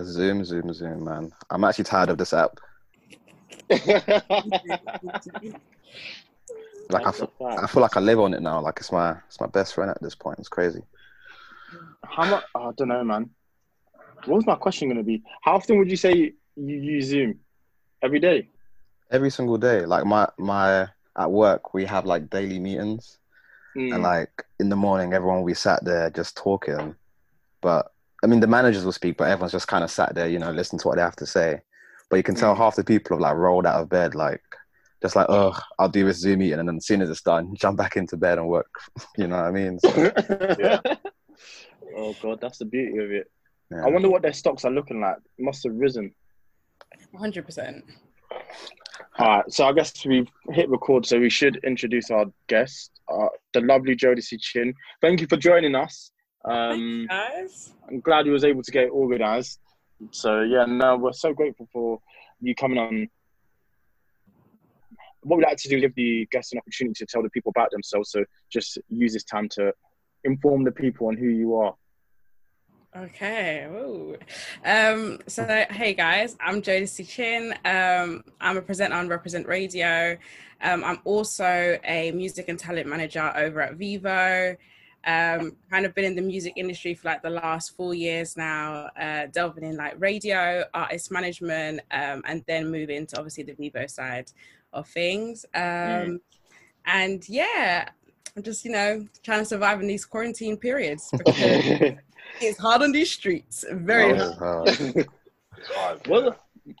Ah, Zoom, Zoom, Zoom, man. I'm actually tired of this app. Like I feel, I feel like I live on it now. Like it's my it's my best friend at this point. It's crazy. How much? I don't know, man. What was my question going to be? How often would you say you use Zoom? Every day. Every single day. Like my my at work we have like daily meetings Mm. and like in the morning everyone we sat there just talking. But I mean the managers will speak, but everyone's just kind of sat there, you know, listening to what they have to say. But you can tell Mm. half the people have like rolled out of bed, like just like, oh, I'll do this Zoom meeting, and then as soon as it's done, jump back into bed and work. You know what I mean? So, yeah. oh god, that's the beauty of it. yeah. I wonder what their stocks are looking like. It must have risen. 100%. All right, so I guess we've hit record, so we should introduce our guest, uh, the lovely Jodeci Chin. Thank you for joining us. Um, Guys. I'm glad you was able to get it organised. So yeah, no, we're so grateful for you coming on. What we'd like to do is give the guests an opportunity to tell the people about themselves. So just use this time to inform the people on who you are. Okay. Ooh. Um, so, hey guys, I'm Jodeci Chin. Um, I'm a presenter on Represent Radio. Um, I'm also a music and talent manager over at Vivo. Um, kind of been in the music industry for like the last four years now, uh, delving in like radio, artist management, um, and then moving to obviously the Vivo side of things. Um, Mm. And yeah, I'm just, you know, trying to survive in these quarantine periods. it's hard on these streets. Very Oh, hard. uh, well,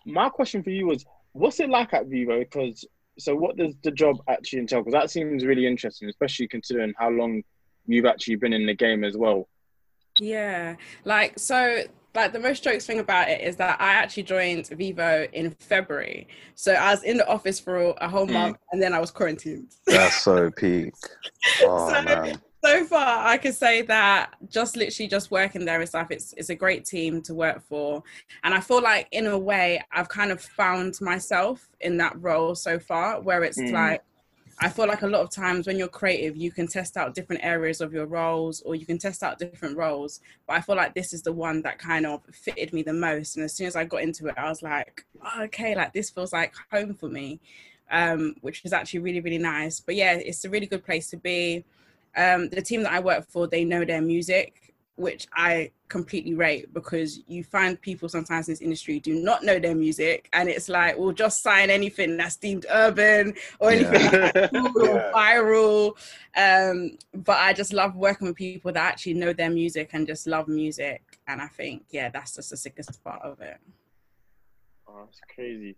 my question for you was, what's it like at Vivo? Because so, what does the job actually entail? Because that seems really interesting, especially considering how long you've actually been in the game as well. Yeah. Like, so, like, the most jokes thing about it is that I actually joined Vivo in February. So I was in the office for a whole Mm. month and then I was quarantined. that's so peak. Oh So- man. so far i could say that just literally just working there and stuff it's it's a great team to work for and i feel like in a way i've kind of found myself in that role so far where it's Mm. like i feel like a lot of times when you're creative you can test out different areas of your roles or you can test out different roles. But i feel like this is the one that kind of fitted me the most. And as soon as i got into it i was like oh, okay like this feels like home for me um, which is actually really really nice. But yeah it's a really good place to be. Um, the team that I work for, they know their music, which I completely rate because you find people sometimes in this industry do not know their music, and it's like we'll just sign anything that's deemed urban or anything Yeah. that's cool or viral. Um, but I just love working with people that actually know their music and just love music, and I think yeah, that's just the sickest part of it. Oh, that's crazy.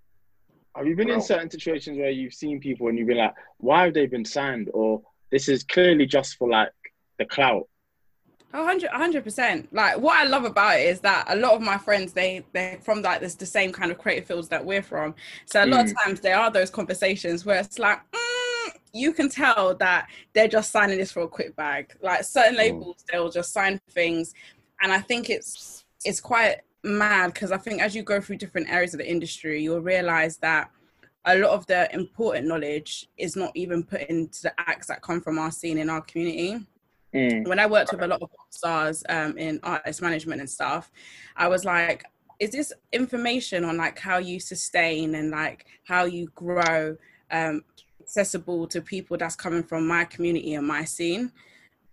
Have you been in certain situations where you've seen people and you've been like, why have they been signed? Or this is clearly just for like the clout. Hundred, hundred percent. Like what I love about it is that a lot of my friends they they're from like this the same kind of creative fields that we're from. So a lot of times there are those conversations where it's like mm, you can tell that they're just signing this for a quick bag. Like certain Mm. labels, they'll just sign things, and I think it's it's quite mad because I think as you go through different areas of the industry, you'll realize that a lot of the important knowledge is not even put into the acts that come from our scene in our community Mm. when I worked with a lot of stars um, in artist management and stuff, I was like, is this information on like how you sustain and like how you grow um, accessible to people that's coming from my community and my scene?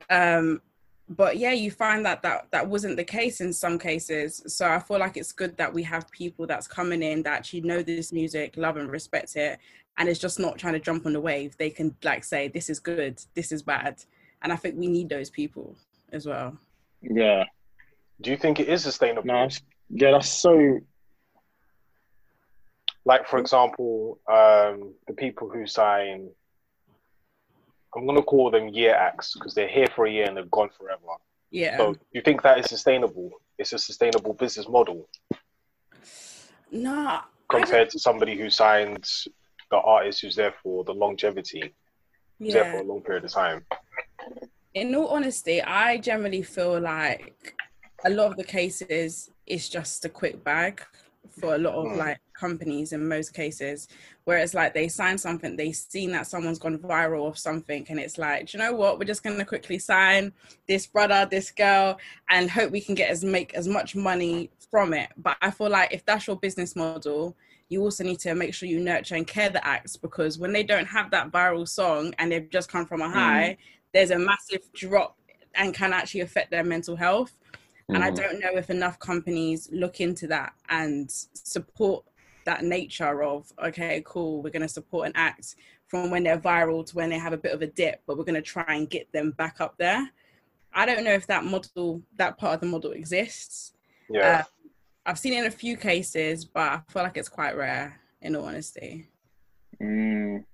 Um, but yeah, you find that, that that wasn't the case in some cases. So I feel like it's good that we have people that's coming in that actually know this music, love and respect it, and it's just not trying to jump on the wave. They can like say, this is good, this is bad and I think we need those people as well. Yeah. Do you think it is sustainable? No. Yeah, that's so. Like, for example, um, the people who sign, I'm going to call them year acts because they're here for a year and they're gone forever. Yeah. So, you think that is sustainable? It's a sustainable business model Nah. Compared to somebody who signs the artist who's there for the longevity, who's there for a long period of time. In all honesty, I generally feel like a lot of the cases it's just a quick bag for a lot of Hmm. like companies in most cases. Where it's like they sign something they've seen that someone's gone viral of something and it's like you know what? We're just going to quickly sign this brother this girl and hope we can get as make as much money from it. But i feel like if that's your business model you also need to make sure you nurture and care the acts because when they don't have that viral song and they've just come from a high there's a massive drop and can actually affect their mental health and I Mhm. don't know if enough companies look into that and support that nature of, okay, cool, we're going to support an act from when they're viral to when they have a bit of a dip, but we're going to try and get them back up there. I don't know if that model, that part of the model exists. Yeah. Uh, I've seen it in a few cases, but I feel like it's quite rare, in all honesty. Mm,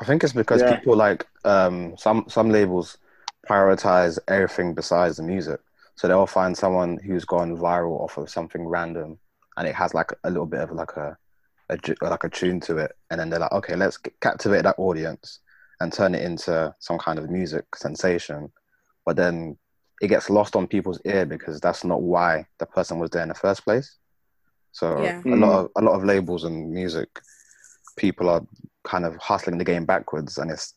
I think it's because Yeah. people like um, some some labels prioritize everything besides the music. So they'll find someone who's gone viral off of something random, and it has like a little bit of like a, a like a tune to it, and then they're like, okay, let's c- captivate that audience and turn it into some kind of music sensation. But then it gets lost on people's ear because that's not why the person was there in the first place. So Yeah. a lot of a lot of labels and music people are kind of hustling the game backwards, and it's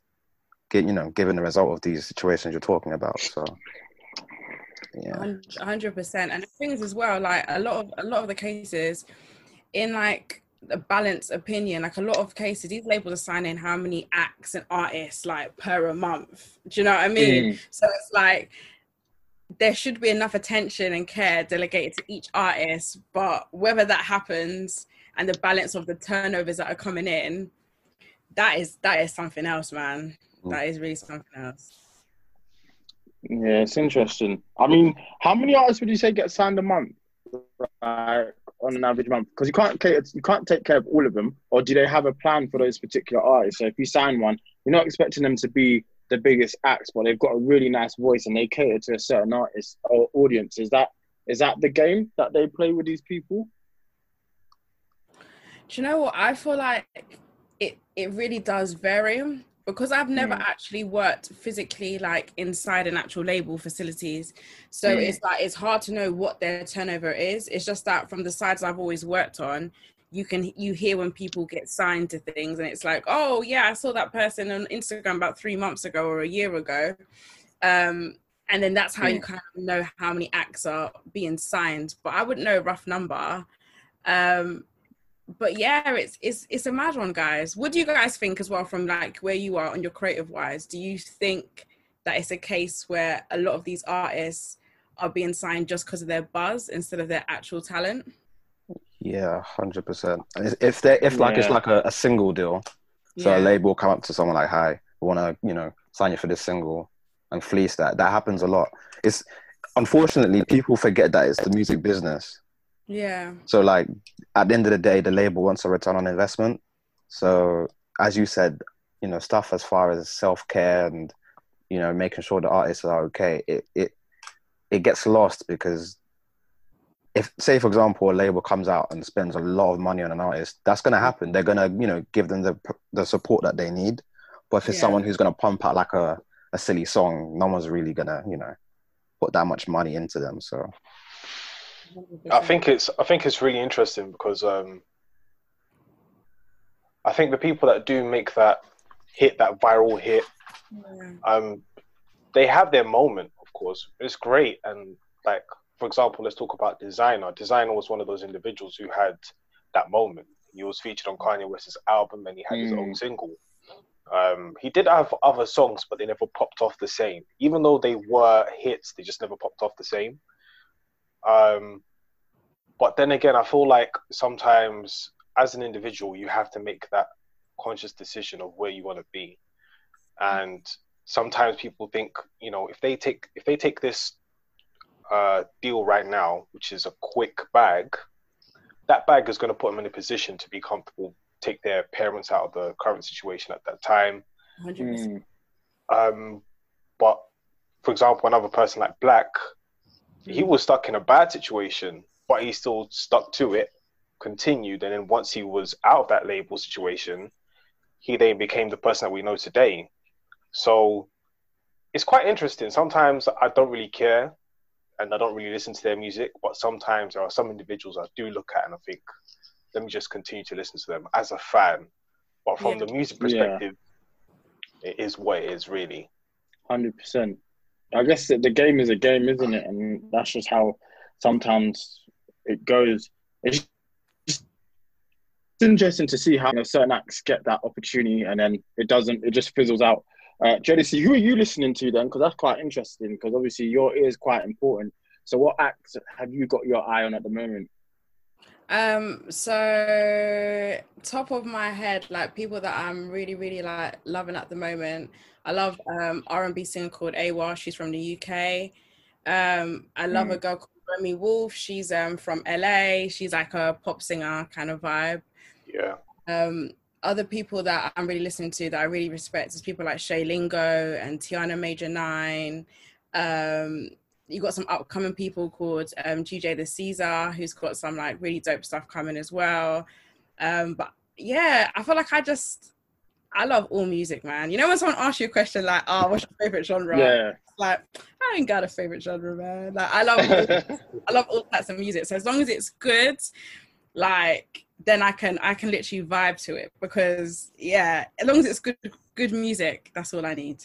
get you know given the result of these situations you're talking about. So yeah, hundred percent. And the thing is as well, like a lot of a lot of the cases in like a balanced opinion, like a lot of cases, these labels are signing how many acts and artists like per a month. Do you know what I mean? mm, So it's like there should be enough attention and care delegated to each artist, but whether that happens and the balance of the turnovers that are coming in, that is that is something else, man. Mm. That is really something else. yeah, it's interesting. I mean, how many artists would you say get signed a month? Like, on an average month, because you can't cater, you can't take care of all of them, or do they have a plan for those particular artists? So if you sign one, you're not expecting them to be the biggest acts, but they've got a really nice voice and they cater to a certain artist or audience. Is that is that the game that they play with these people? Do you know what? I feel like it it really does vary because I've never Mm. actually worked physically like inside an actual label facilities. So Mm. it's like it's hard to know what their turnover is. It's just that from the sides I've always worked on, you can you hear when people get signed to things and it's like, oh yeah, I saw that person on Instagram about three months ago or a year ago. Um and then that's how you Mm. kind of know how many acts are being signed. But I wouldn't know a rough number. Um but yeah, it's it's it's a mad one, guys. What do you guys think as well from like where you are on your creative wise? Do you think that it's a case where a lot of these artists are being signed just because of their buzz instead of their actual talent? yeah, hundred percent. If they if like it's like a, a single deal, so yeah. a label will come up to someone like, "Hi, we want to you know sign you for this single," and fleece that. That happens a lot. It's unfortunately people forget that it's the music business. Yeah. So like at the end of the day, the label wants a return on investment. So as you said, you know, stuff as far as self care and you know making sure the artists are okay, it it it gets lost because if say for example a label comes out and spends a lot of money on an artist, that's gonna happen. They're gonna you know give them the the support that they need. But if it's Yeah. someone who's gonna pump out like a a silly song, no one's really gonna you know put that much money into them. So I think it's I think it's really interesting because um, I think the people that do make that hit, that viral hit, Yeah. um, they have their moment. Of course, it's great. And like for example, let's talk about Desiigner. Desiigner was one of those individuals who had that moment. He was featured on Kanye West's album, and he had his Mm. own single. Um, he did have other songs, but they never popped off the same. Even though they were hits, they just never popped off the same. Um, but then again, I feel like sometimes as an individual, you have to make that conscious decision of where you want to be. And sometimes people think, you know, if they take if they take this a deal right now, which is a quick bag, that bag is going to put them in a position to be comfortable, take their parents out of the current situation at that time. 100%. Mm. Um, but for example, another person like Black, he was stuck in a bad situation, but he still stuck to it, continued, and then once he was out of that label situation, he then became the person that we know today. So it's quite interesting. Sometimes I don't really care and I don't really listen to their music, but sometimes there are some individuals I do look at and I think, let me just continue to listen to them as a fan. But from Yeah. the music Yeah. perspective, it is what it is, really. Hundred percent. I guess the game is a game, isn't it? And that's just how sometimes it goes. It's just interesting to see how you know, certain acts get that opportunity and then it doesn't. It just fizzles out. Uh, Jodeci, who are you listening to then? Because that's quite interesting. Because obviously your ear is quite important. So what acts have you got your eye on at the moment? Um, so top of my head, like people that I'm really, really like loving at the moment. I love um R&B singer called Awa. She's from the UK. Um, I love a girl called Remi Wolf. She's um from LA. She's like a pop singer kind of vibe. Yeah. Um, other people that I'm really listening to that I really respect is people like Shay Lingo and Tiana Major Nine. Um, you got some upcoming people called um, GJ the Caesar, who's got some like really dope stuff coming as well. Um, but yeah, I feel like I just I love all music, man. You know when someone asks you a question like, "Oh, what's your favorite genre?" Yeah. Like I ain't got a favorite genre, man. Like I love all, I love all types of music. So as long as it's good, like then I can I can literally vibe to it because yeah, as long as it's good good music, that's all I need.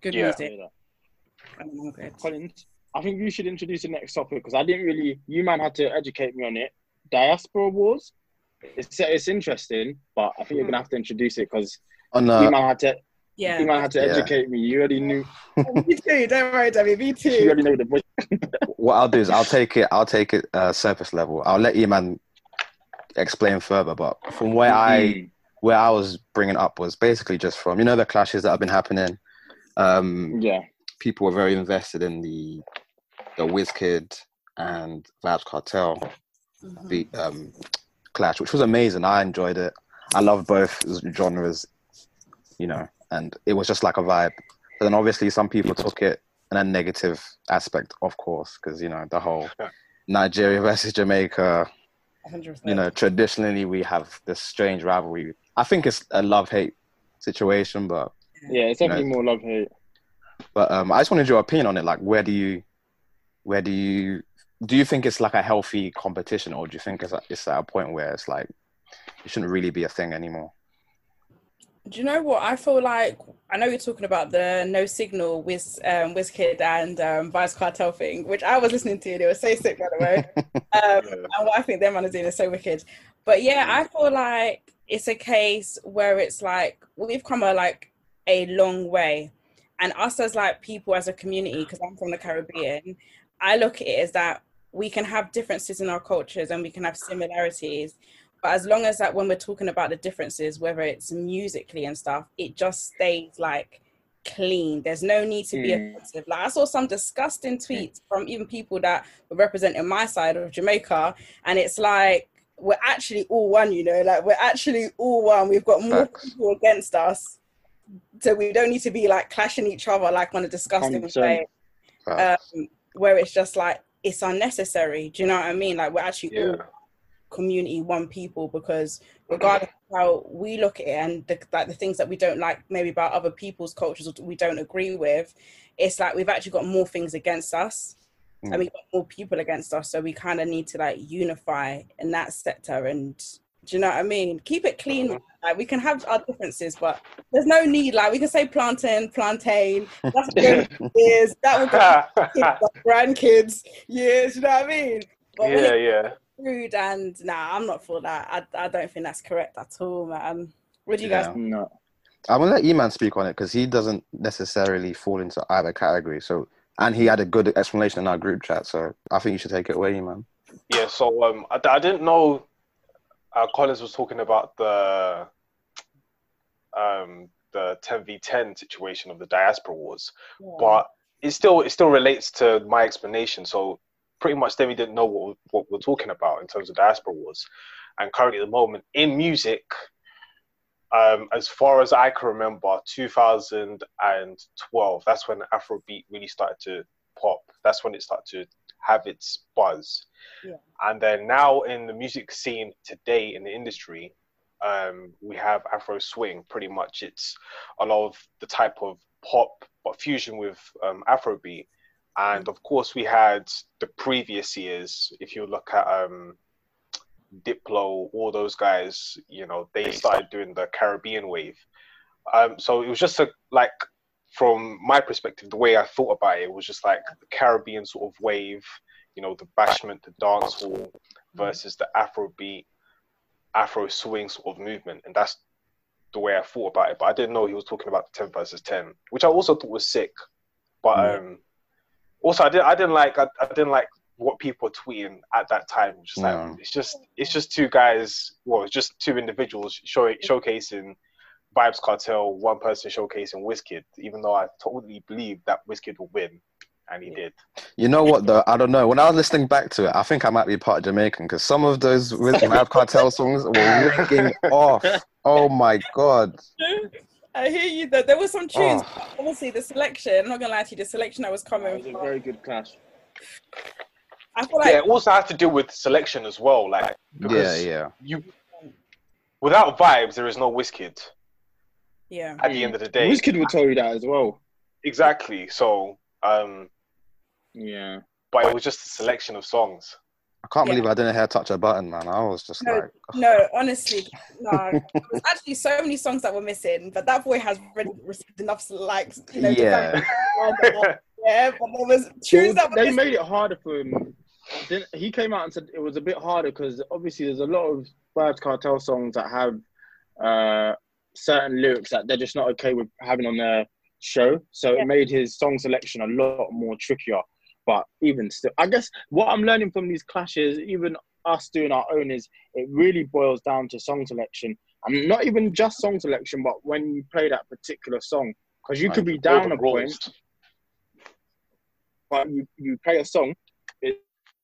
Good Yeah. music. I'm good. Collins, I think you should introduce the next topic because I didn't really. You man had to educate me on it. Diaspora wars. It's it's interesting, but I think you're gonna have to introduce it because On you uh, man had to. Yeah. You man had to Yeah. educate me. You already knew. me too. Don't worry, Debbie. Me too. You already know the voice. what I'll do is I'll take it. I'll take it uh, surface level. I'll let you man explain further. But from where I where I was bringing up was basically just from you know the clashes that have been happening. Um, Yeah. People were very invested in the the Wizkid and Vybz Kartel Mhm. the um, clash, which was amazing. I enjoyed it. I love both genres, you know, and it was just like a vibe. But then obviously some people took it in a negative aspect, of course, because you know the whole Nigeria versus Jamaica. 100%. You know, traditionally we have this strange rivalry. I think it's a love hate situation, but Yeah, it's definitely more love hate. But um, I just wanted your opinion on it. Like, where do you, where do you, do you think it's like a healthy competition, or do you think it's at, it's at a point where it's like it shouldn't really be a thing anymore? Do you know what? I feel like I know you're talking about the no signal with um Wizkid and um Vybz Kartel thing, which I was listening to. They were so sick, by the way. um, Yeah. and what I think them man is doing is so wicked. But yeah, I feel like it's a case where it's like we've come a like a long way, and us as like people as a community, because I'm from the Caribbean, I look at it as that we can have differences in our cultures and we can have similarities, but as long as that when we're talking about the differences, whether it's musically and stuff, it just stays like clean. There's no need to be Mm. offensive. Like I saw some disgusting tweets from even people that were representing my side of Jamaica, and it's like we're actually all one, you know, like we're actually all one. We've got more Facts. people against us. So we don't need to be like clashing each other like on a disgusting 100%. way um, where it's just like it's unnecessary. Do you know what I mean? Like we're actually all community, one people, because regardless of how we look at it and the, like the things that we don't like, maybe about other people's cultures or we don't agree with, it's like we've actually got more things against us. Mm. And we've got more people against us, so we kind of need to like unify in that sector. And do you know what I mean? Keep it clean. Like we can have our differences, but there's no need. Like we can say plantain, plantain. That's good. Is that would go kids, like grandkids. Yes, you know what I mean? But yeah, yeah. rude and nah, I'm not for that. I, I don't think that's correct at all, man. What do you guys No. I'm gonna let Eman speak on it because he doesn't necessarily fall into either category. So, and he had a good explanation in our group chat. So I think you should take it away, Eman. Yeah, so um, I, I didn't know uh, Collins was talking about the um the 10v10 situation of the diaspora wars, Yeah. but it still it still relates to my explanation. So pretty much Demi didn't know what what we're talking about in terms of diaspora wars, and currently at the moment in music, um, as far as I can remember, 2012. That's when Afrobeat really started to pop. That's when it started to have its buzz. Yeah. And then now in the music scene today in the industry, um, we have Afro swing. Pretty much, it's a lot of the type of pop but fusion with um, Afrobeat. And of course, we had the previous years. If you look at um, Diplo, all those guys, you know, they started doing the Caribbean wave. Um, so it was just a, like, from my perspective, the way I thought about it was just like the Caribbean sort of wave, you know, the bashment, the dance hall versus the Afrobeat, Afro swing sort of movement. And that's the way I thought about it. But I didn't know he was talking about the 10 versus 10, which I also thought was sick. But um, also, I didn't, I didn't like, I, I didn't like what people were tweeting at that time. Just like No. it's just it's just two guys. Well, it's just two individuals show, showcasing Vybz Kartel. One person showcasing Wizkid, even though I totally believed that Wizkid would win, and he did. You know what though? I don't know. When I was listening back to it, I think I might be part Jamaican because some of those with Rap Cartel songs were ringing off. Oh my god! I hear you though. There were some tunes. Oh. Obviously, the selection. I'm not gonna lie to you. The selection that was That coming. was a very good clash. I feel like yeah, it also has to do with selection as well. Like Yeah, yeah. you without vibes, there is no Wizkid. Yeah. At the end of the day, Wizkid will tell you that as well. exactly. So, um, Yeah. but it was just a selection of songs. I can't Yeah. believe I didn't hear "Touch a Button," man. I was just No, like, No, honestly, no. There's actually so many songs that were missing, but that boy has already received enough likes. You know, yeah, kind of- yeah. But there was They, tunes that they missing. made it harder for him. Then he came out and said it was a bit harder because obviously there's a lot of Vybz Kartel songs that have uh, certain lyrics that they're just not okay with having on their show. So Yeah. it made his song selection a lot more trickier. But even still, I guess what I'm learning from these clashes, even us doing our own, is it really boils down to song selection. And not even just song selection, but when you play that particular song. Because you could be down a point, but you, you play a song, it,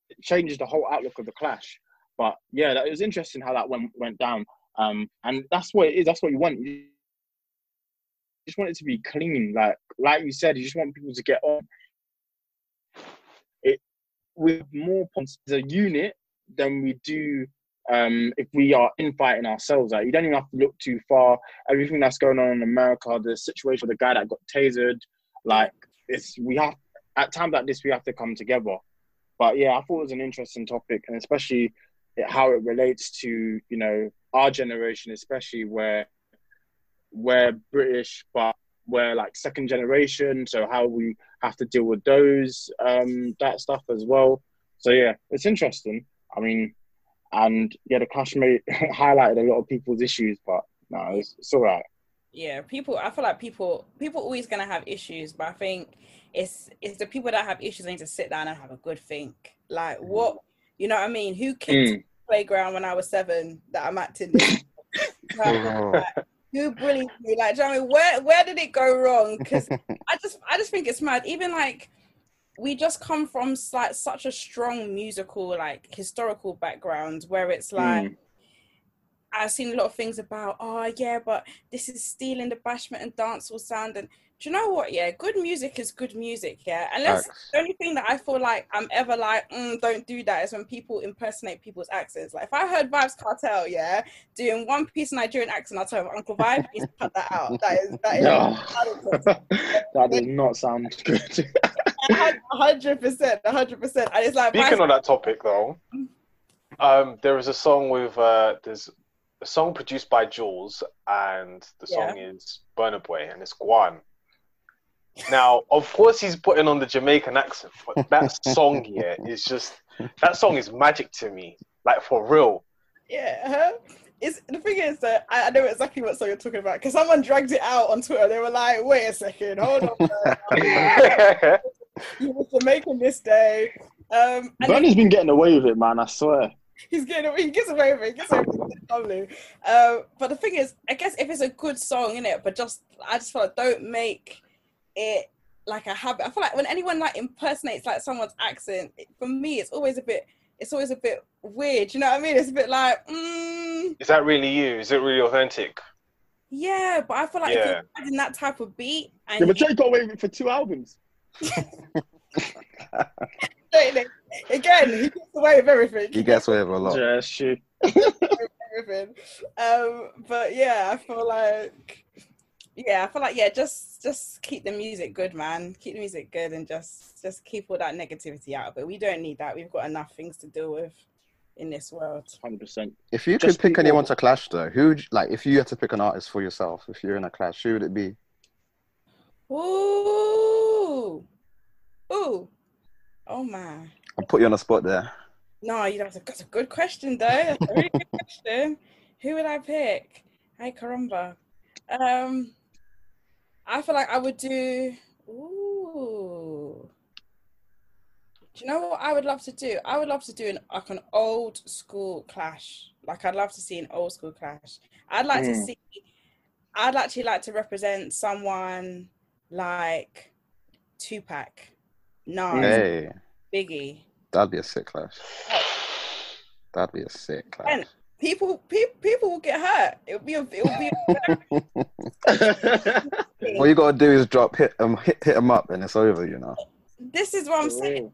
it changes the whole outlook of the clash. But yeah, that, it was interesting how that went went down. Um, and that's what it is. That's what you want. You just want it to be clean, like like you said. You just want people to get on. It with more points as a unit than we do um, if we are infighting ourselves. Like you don't even have to look too far. Everything that's going on in America, the situation with the guy that got tasered, like it's we have at times like this we have to come together. But yeah, I thought it was an interesting topic, and especially how it relates to you know our generation, especially where we're British, but we're like second generation. So how we have to deal with those um, that stuff as well. So yeah, it's interesting. I mean, and yeah, the clash made highlighted a lot of people's issues, but no, it's, it's all right. yeah people i feel like people people always gonna have issues but i think it's it's the people that have issues that need to sit down and have a good think like what you know what i mean who kicked Mm. The playground when i was seven that i'm acting this? Like, Oh. who bullied me like do you know what I mean? where where did it go wrong because i just i just think it's mad even like we just come from like such a strong musical like historical background where it's like Mm. I've seen a lot of things about, oh yeah, but this is stealing the bashment and dancehall sound. And do you know what? Yeah, good music is good music. Yeah, unless Facts. the only thing that I feel like I'm ever like, mm, don't do that is when people impersonate people's accents. Like if I heard Vybz Kartel, yeah, doing one piece of Nigerian accent, I'll tell him, Uncle Vibe, please cut that out. That is that is No. that does not sound good. hundred percent, hundred percent. And it's like Speaking Vibes- on that topic, though, um, there is a song with uh, there's a song produced by Jules, and the song is Burna Boy, and it's Guan. Now, of course, he's putting on the Jamaican accent, but that song here is just that song is magic to me, like for real. Yeah, uh-huh. it's the thing is that I, I know exactly what song you're talking about because someone dragged it out on Twitter. They were like, "Wait a second, hold on, you were Jamaican this day." Um, and Bernie's been getting away with it, man. I swear. he's getting away. He gets away with it. He gets away with it. Lovely. Um, but the thing is, I guess if it's a good song in it, but just I just feel like don't make it like a habit. I feel like when anyone like impersonates like someone's accent, it- for me, it's always a bit. It's always a bit weird. You know what I mean? It's a bit like, mm, Is that really you? Is it really authentic? yeah. But I feel like if you're adding that type of beat, and Yeah, but you- Drake got away with it for two albums. again, he gets away with everything. He gets away with a lot. Yeah, shit. everything. Um, but yeah, I feel like yeah, I feel like yeah, just just keep the music good, man. Keep the music good and just just keep all that negativity out of it. We don't need that. We've got enough things to deal with in this world. Hundred percent. If you Just could pick people- anyone to clash though, who would you- like if you had to pick an artist for yourself, if you're in a clash, who would it be? Ooh. Ooh. Oh my I'll put you on the spot there. No, you that's a, that's a good question though. That's a really good question. Who would I pick? Hey caramba. Um I feel like I would do ooh. Do you know what I would love to do? I would love to do an like an old school clash. Like I'd love to see an old school clash. I'd like to Mm. see I'd actually like to represent someone like Tupac, Nas, Hey, Biggie. that'd be a sick clash. That'd be a sick clash. And people, people, people will get hurt. It'll be, a, it'll be. A, All you gotta do is drop hit um hit hit 'em up and it's over, you know. this is what I'm saying.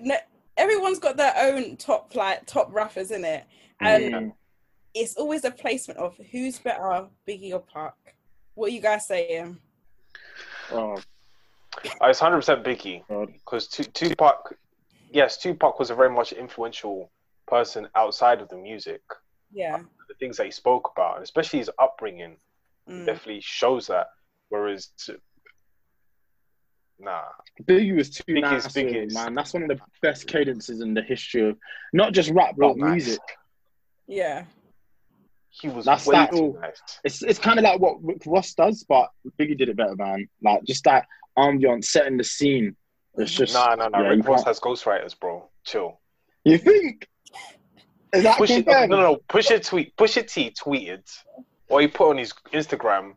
No- Everyone's got their own top like top rappers in it, and Mm. it's always a placement of who's better, Biggie or Pac. What are you guys saying? Oh it's hundred percent Biggie god. because Tupac, yes, Tupac was a very much influential person outside of the music. Yeah. The things that he spoke about, and especially his upbringing, Mm. definitely shows that. Whereas, nah, Biggie was too Biggie is natural, man. That's one of the best cadences in the history of not just rap but nice. music. Yeah. he was That's way that too all- nice. It's it's kind of like what Rick Ross does, but Biggie did it better, man. Like just that ambiance, setting the scene. It's just Nah, nah, nah. yeah, Rick Ross can't- has ghostwriters, bro. Chill. You think? Is that Push it, no, no, no. Push it tweet. Push it. T tweeted, or he put on his Instagram,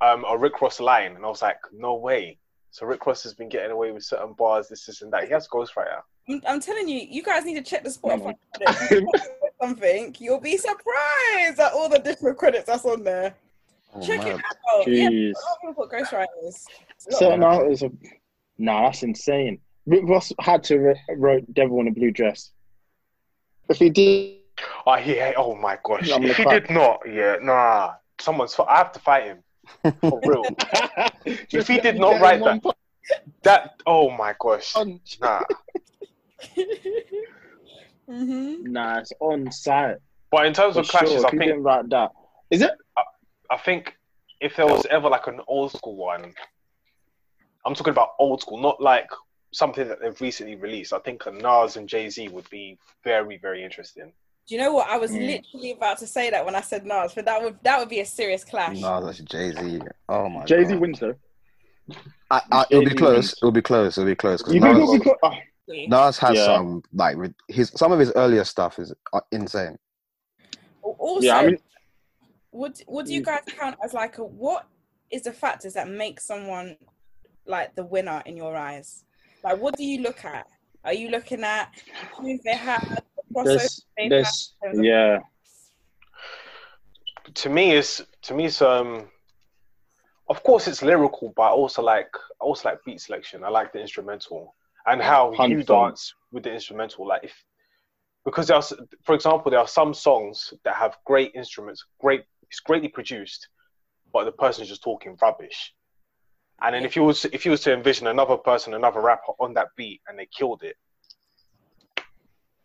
um, a Rick Ross line, and I was like, no way. So Rick Ross has been getting away with certain bars, this, this, and that. He has ghostwriter. I'm, I'm telling you, you guys need to check the Spotify credits. If you put something, you'll be surprised at all the different credits that's on there. Oh, Check it man. out. Yeah, a Jeez. lot of people put ghostwriters. A lot Certain artists are. Nah, that's insane. Rick Ross had to wr- wrote "Devil in a Blue Dress." If he did, Oh, yeah. Oh my gosh. If he did not, yeah, nah. Someone's. I have to fight him for real. if he did not write that- that. Oh my gosh. punch. Nah. Mhm. Nah, it's on site. But in terms For of clashes, sure. I think didn't that, is it? I think if there was ever like an old school one, I'm talking about old school, not like something that they've recently released. I think a Nas and Jay Z would be very, very interesting. Do you know what? I was Mm. literally about to say that when I said Nas, but that would that would be a serious clash. No, that's Jay Z. Oh my Jay Z wins though. I, I, it'll be close. It'll be close. It'll be close. 'cause You think Nas, it'll be clo- oh, Nas has Yeah. some like his some of his earlier stuff is uh, insane. Also, Yeah, I mean, would would you Mm. guys count as like a what is the factors that make someone like the winner in your eyes? Like, what do you look at? Are you looking at the tunes they have, the crossover there's, they there's, have? yeah. To me, it's to me, it's um, of course, it's lyrical, but I also like I also like beat selection. I like the instrumental and how you 100%. dance with the instrumental. Like if because there are, for example, there are some songs that have great instruments, great, it's greatly produced, but the person is just talking rubbish. And then if you was if you was to envision another person, another rapper on that beat, and they killed it,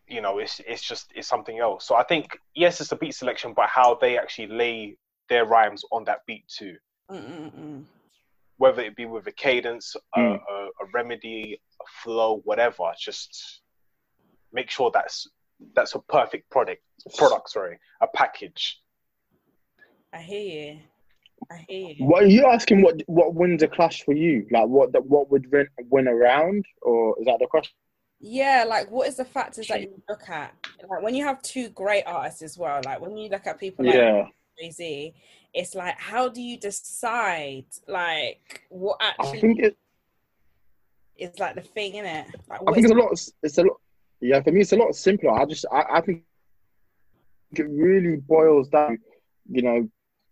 you know, it's it's just it's something else. So I think yes, it's a beat selection, but how they actually lay their rhymes on that beat too, Mm-mm-mm. whether it be with a cadence, a, Mm. a, a remedy, a flow, whatever. Just make sure that's that's a perfect product. Product, sorry, a package. I hear you. I hear you. What are you asking? What what wins a clash for you? Like what that what would win, win around, or is that the question? Yeah, like what is the factors that you look at? Like when you have two great artists as well, like when you look at people like Yeah, Jay Z, it's like how do you decide like what actually? I think it. is like the thing, isn't it? Like, I think it's a lot. It's a lot. Yeah, for me, it's a lot simpler. I just, I, I think it really boils down. You know,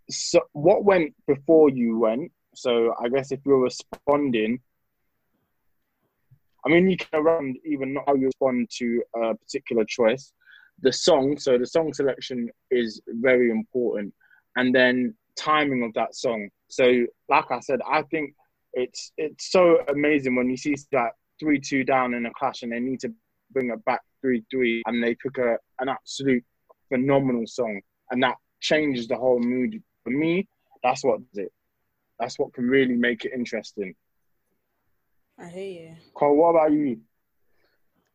so what went before you went. So I guess if you're responding, I mean, you can around even not how you respond to a particular choice. The song, so the song selection is very important, and then timing of that song. So, like I said, I think it's it's so amazing when you see that three two down in a clash and they need to bring it back three three and they pick a an absolute phenomenal song and that changes the whole mood. For me, that's what does it. That's what can really make it interesting. I hear you. Cole, what about you?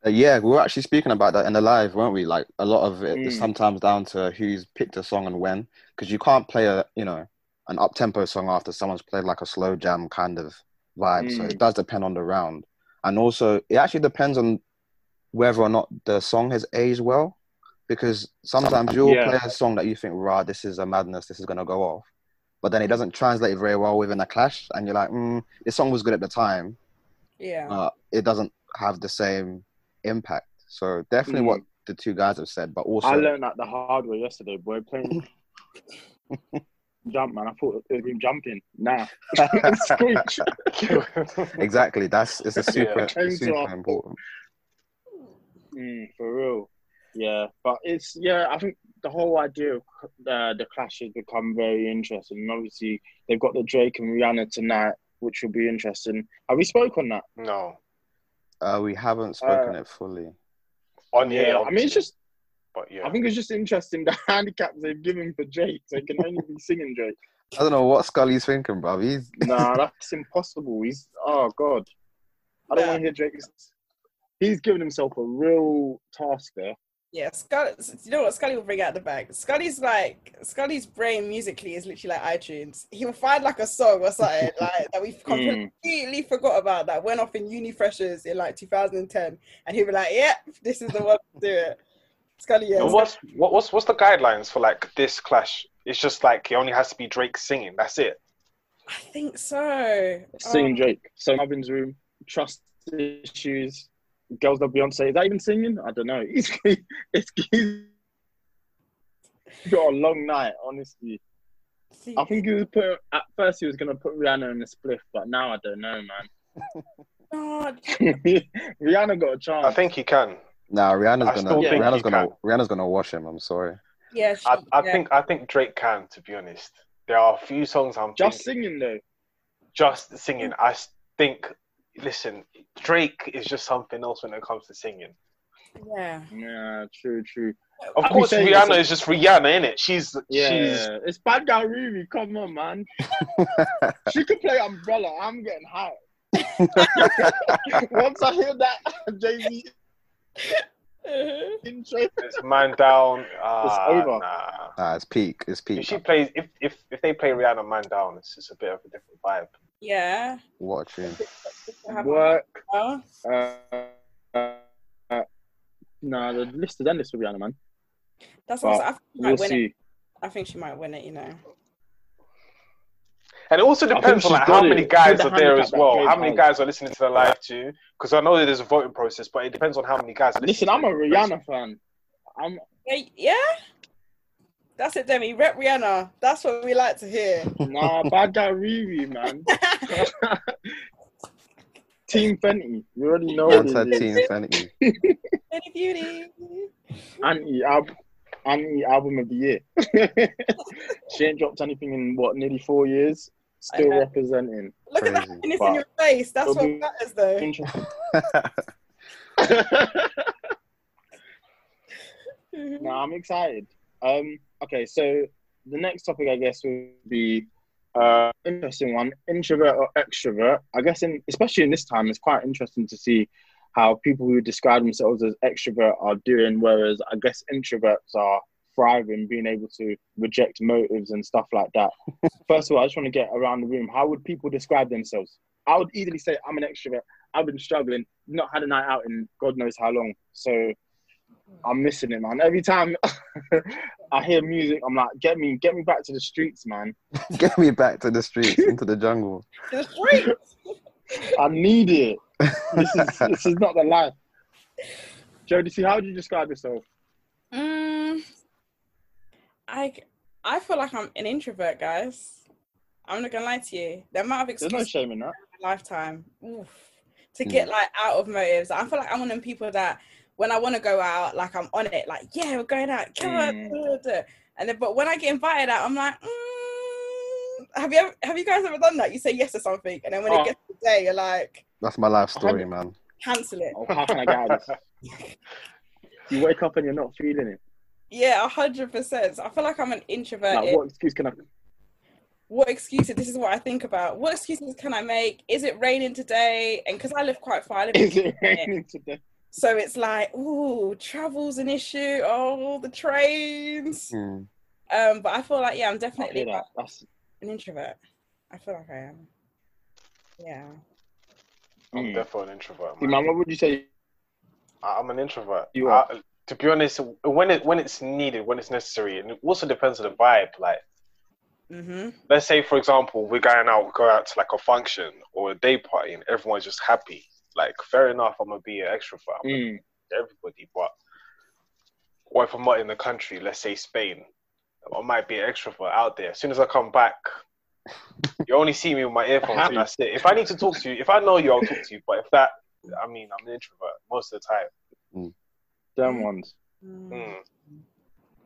Uh, yeah, we were actually speaking about that in the live, weren't we? Like a lot of it is Mm. sometimes down to who's picked a song and when, because you can't play a you know an up tempo song after someone's played like a slow jam kind of vibe. So Mm. it does depend on the round, and also it actually depends on whether or not the song has aged well, because sometimes you'll Yeah. play a song that you think, "Rah, this is a madness, this is gonna go off," but then it doesn't translate very well within a clash, and you're like, mm, "This song was good at the time, Yeah. uh, it doesn't have the same impact. So definitely Mm. what the two guys have said, but also I learned that the hard way yesterday, boy. Playing jump, man. I thought it was him jumping. Nah, exactly that's it's a super Came to super important. Mm, for real. Yeah, but it's yeah. I think the whole idea of uh, the clash has become very interesting, and obviously they've got the Drake and Rihanna tonight, which will be interesting. Have we spoke on that? no. Uh, we haven't spoken Uh, it fully. On here, I mean, it's just But yeah. I think it's just interesting the handicaps they've given for Drake. So he can only be singing Drake. I don't know what Scully's thinking, bro. He's Nah, that's impossible. He's oh god. I don't Yeah. want to hear Drake. He's given himself a real task there. Yeah, Scully, you know what Scully will bring out the bag. Scully's like Scully's brain musically is literally like iTunes. He will find like a song or something like that we've Mm. completely forgot about that went off in uni freshers in like 2010, and he'll be like, "Yeah, this is the one to do it." Scully, yeah. And what's what, what's what's the guidelines for like this clash? It's just like it only has to be Drake singing. That's it. I think so. Singing Oh, Drake. So Marvin's room, trust issues, girls love Beyonce. Is that even singing? I don't know. He's, it's, he's got a long night, honestly. see, I think he was put at first he was gonna put Rihanna in the spliff, but now I don't know, God. man. Rihanna got a chance. I think he can. nah. Rihanna's I gonna still think Rihanna's gonna can. Rihanna's gonna wash him. I'm sorry. Yeah, she, I, I yeah. think I think Drake can. To be honest, there are a few songs I'm just thinking- singing though. just singing. I think. Listen, Drake is just something else when it comes to singing. Yeah. Yeah, true, true. Of I'll course, Rihanna is just Rihanna, innit? She's Yeah, she's it's bad guy Riri. Come on, man. she could play Umbrella. I'm getting high. Once I hear that Jay Z intro, it's man down. Uh, over. Nah. Nah, it's peak. It's peak. If peak. she plays, if if if they play Rihanna man down, it's just a bit of a different vibe. Yeah. Watching. work. Uh, uh, uh, nah, the list is endless for Rihanna, man. that's what I, think she might We'll win it. I think she might win it. You know. And it also depends on like how it. many With guys the are there as well. How many guys are listening to the live too? Because I know that there's a voting process, but it depends on how many guys are listening. Listen, I'm a to it. Rihanna fan. I'm Yeah. Yeah? That's it, Demi. Rep Rihanna. That's what we like to hear. nah bad guy Riri, man. Team Fenty. You already know what Answer it is. Team Sanity. Any beauty. anti album anti album of the year. she ain't dropped anything in what nearly four years. Still representing. Look at that Crazy. happiness in your face. That's what matters, though. Interesting. no, I'm excited. Um, okay, so the next topic I guess would be uh interesting one, introvert or extrovert. I guess in especially in this time, it's quite interesting to see how people who describe themselves as extrovert are doing, whereas I guess introverts are thriving, being able to reject motives and stuff like that. First of all, I just want to get around the room. How would people describe themselves? I would easily say I'm an extrovert. I've been struggling, not had a night out in God knows how long. So I'm missing it, man. Every time I hear music, I'm like, get me, get me back to the streets, man. Get me back to the streets, into the jungle. It's great. I need it. This is this is not the life. Jodeci, how would you describe yourself? Mm, I I feel like I'm an introvert, guys. I'm not gonna lie to you. The amount of There's no excuses shame in that. in my lifetime oof, to Hmm. get like out of motives. I feel like I'm one of them people that when I want to go out, like I'm on it. Like yeah, we're going out. Come on. Mm. duh, duh, duh. And then, but when I get invited out, I'm like, mm, have you ever, have you guys ever done that? You say yes to something, and then when Oh. it gets to the day, you're like, That's my life story, man. cancel it. Oh, how can I get out of this? You wake up and you're not feeling it. Yeah, a hundred percent. I feel like I'm an introvert. Like, what excuse can I? what excuses this is what i think about what excuses can i make is it raining today and because i live quite far I live Is it raining today? So it's like oh travel's an issue oh the trains Hmm. um but i feel like yeah i'm definitely that. That's an introvert i feel like i am yeah I'm Mm. definitely an introvert. See, Man. man, what would you say? I- I'm an introvert. You are. I- to be honest, when it when it's needed, when it's necessary, and it also depends on the vibe. Like, mm-hmm let's say for example, we're going out, go out to like a function or a day party, and everyone's just happy. Like, fair enough, I'm gonna be an extrovert. I'm Mm. everybody, but what if I'm not in the country? Let's say Spain. I might be an extrovert out there. As soon as I come back, you only see me with my earphones, and that's it. If I need to talk to you, if I know you, I'll talk to you. But if that, I mean, I'm an introvert most of the time. Them ones. Mm.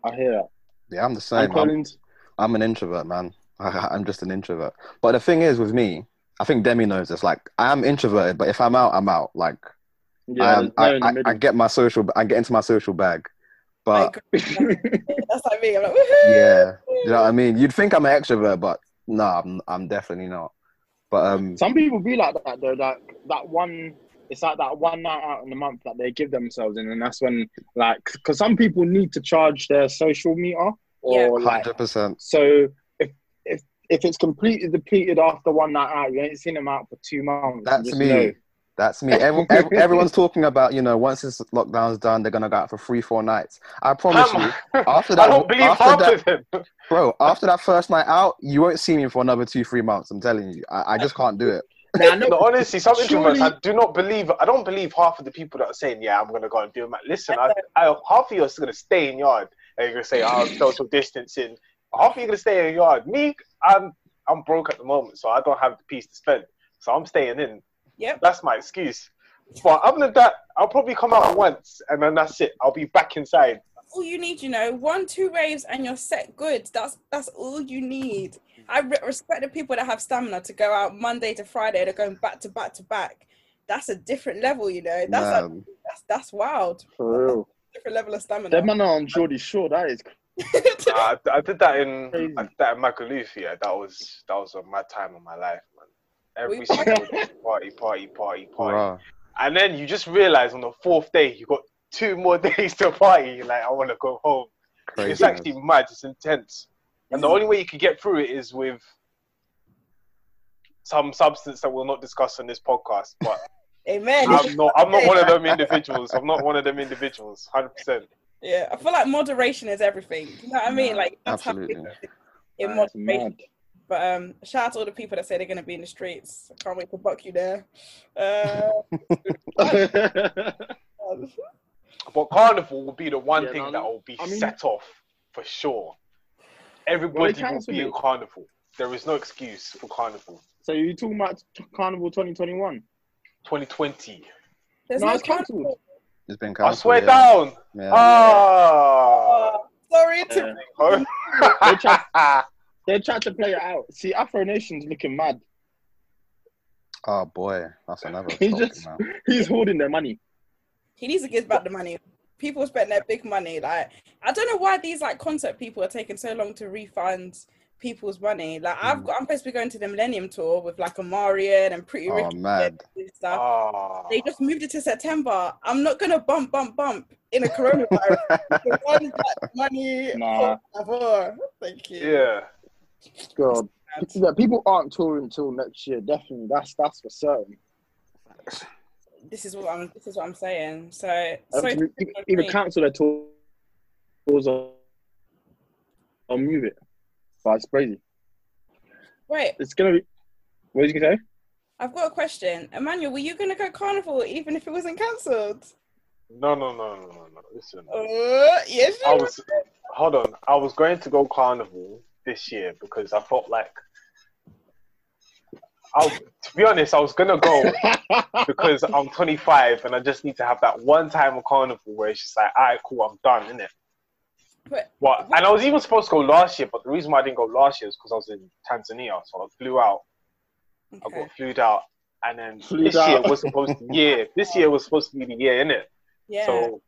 I hear that. Yeah, I'm the same. I'm, Collins, I'm an introvert, man. I'm just an introvert. But the thing is with me, I think Demi knows this. Like, I am introverted, but if I'm out, I'm out. Like, yeah, I, am, no I, I, I get my social, I get into my social bag. But agree. that's like me i'm like woohoo yeah, you know what I mean. You'd think I'm an extrovert, but no, I'm, I'm definitely not. But um, Some people be like that though. Like that one, it's like that one night out in the month that they give themselves, in, and that's when like, because some people need to charge their social meter, or like, hundred percent. so if if if it's completely depleted after one night out, you ain't seen them out for two months. That's me. know. That's me. Every, every, everyone's talking about, you know, once this lockdown's done, they're gonna go out for three, four nights. I promise Come you, on. after I that, don't believe after half that, of them. bro, after that first night out, you won't see me for another two, three months. I'm telling you, I, I just can't do it. Now, I No, honestly, some Surely- introverts, I do not believe. I don't believe half of the people that are saying, "Yeah, I'm gonna go and do it." Listen, I, I, half of you are still gonna stay in yard, and you're gonna say, "Oh, social distancing." Half of you are gonna stay in your yard. Me, I'm, I'm broke at the moment, so I don't have the piece to spend, so I'm staying in. Yep. That's my excuse. But other than that, I'll probably come out once, and then that's it. I'll be back inside. all you need, you know, one, two raves and you're set good. That's that's all you need. I re- respect the people that have stamina to go out Monday to Friday. They're going back to back to back. That's a different level, you know. That's a, Man, that's that's wild. for real. Different level of stamina. Them man on Geordie Shore. That is I, I did that in Crazy. I did that in Magaluf. Yeah, that was that was a mad time of my life, man. Every We- single day, party, party, party, party. bruh. And then you just realize on the fourth day you got two more days to party. You're like, I want to go home. Crazy. It's actually mad. It's intense. And the mm. only way you can get through it is with some substance that we'll not discuss on this podcast. But Amen. I'm not. I'm not one of them individuals. I'm not one of them individuals. Hundred percent. Yeah, I feel like moderation is everything. You know what I mean? Like that's how Absolutely. in that's moderation. mad. But um, shout out to all the people that say they're going to be in the streets. I can't wait to buck you there. Uh, But carnival will be the one Yeah, thing no, that will be I mean- set off for sure. Everybody will be in carnival. There is no excuse for carnival. so you talking about Carnival 2021? 2020. there's No, no, it's cancelled. Carnival. It's been I swear yeah. down. Yeah. Ah. Sorry to Yeah. They tried to play it out. See, Afro Nation's looking mad. Oh boy, that's another. He just- now. He's hoarding their money. he needs to give back the money. People spend their big money. Like I don't know why these like concert people are taking so long to refund people's money. Like I've Mm. got, I'm supposed to be going to the Millennium Tour with like Omarion and Pretty Oh, mad. and stuff. Ah. They just moved it to September. I'm not gonna bump, bump, bump in a coronavirus. The money. Nah. Thank you. Yeah. God. Yeah, people aren't touring until next year. Definitely, that's that's for certain. This is what I'm. This is what I'm saying. So, so Either, either cancel their tours or, or move it. But it's crazy. wait. It's gonna be. What did you say? I've got a question. Emmanuel, were you going to go carnival even if it wasn't cancelled? No, no, no, no, no, no. Listen, Uh, yes. I was hold on. I was going to go carnival this year because I felt like I, to be honest, I was gonna go because I'm 25 and I just need to have that one time of carnival where it's just like, alright, cool, I'm done, innit? But- What? And I was even supposed to go last year, but the reason why I didn't go last year is because I was in Tanzania, so I flew out. I got flued out, and then Flued this year was supposed to yeah, this year was supposed to be the year, innit? Yeah. So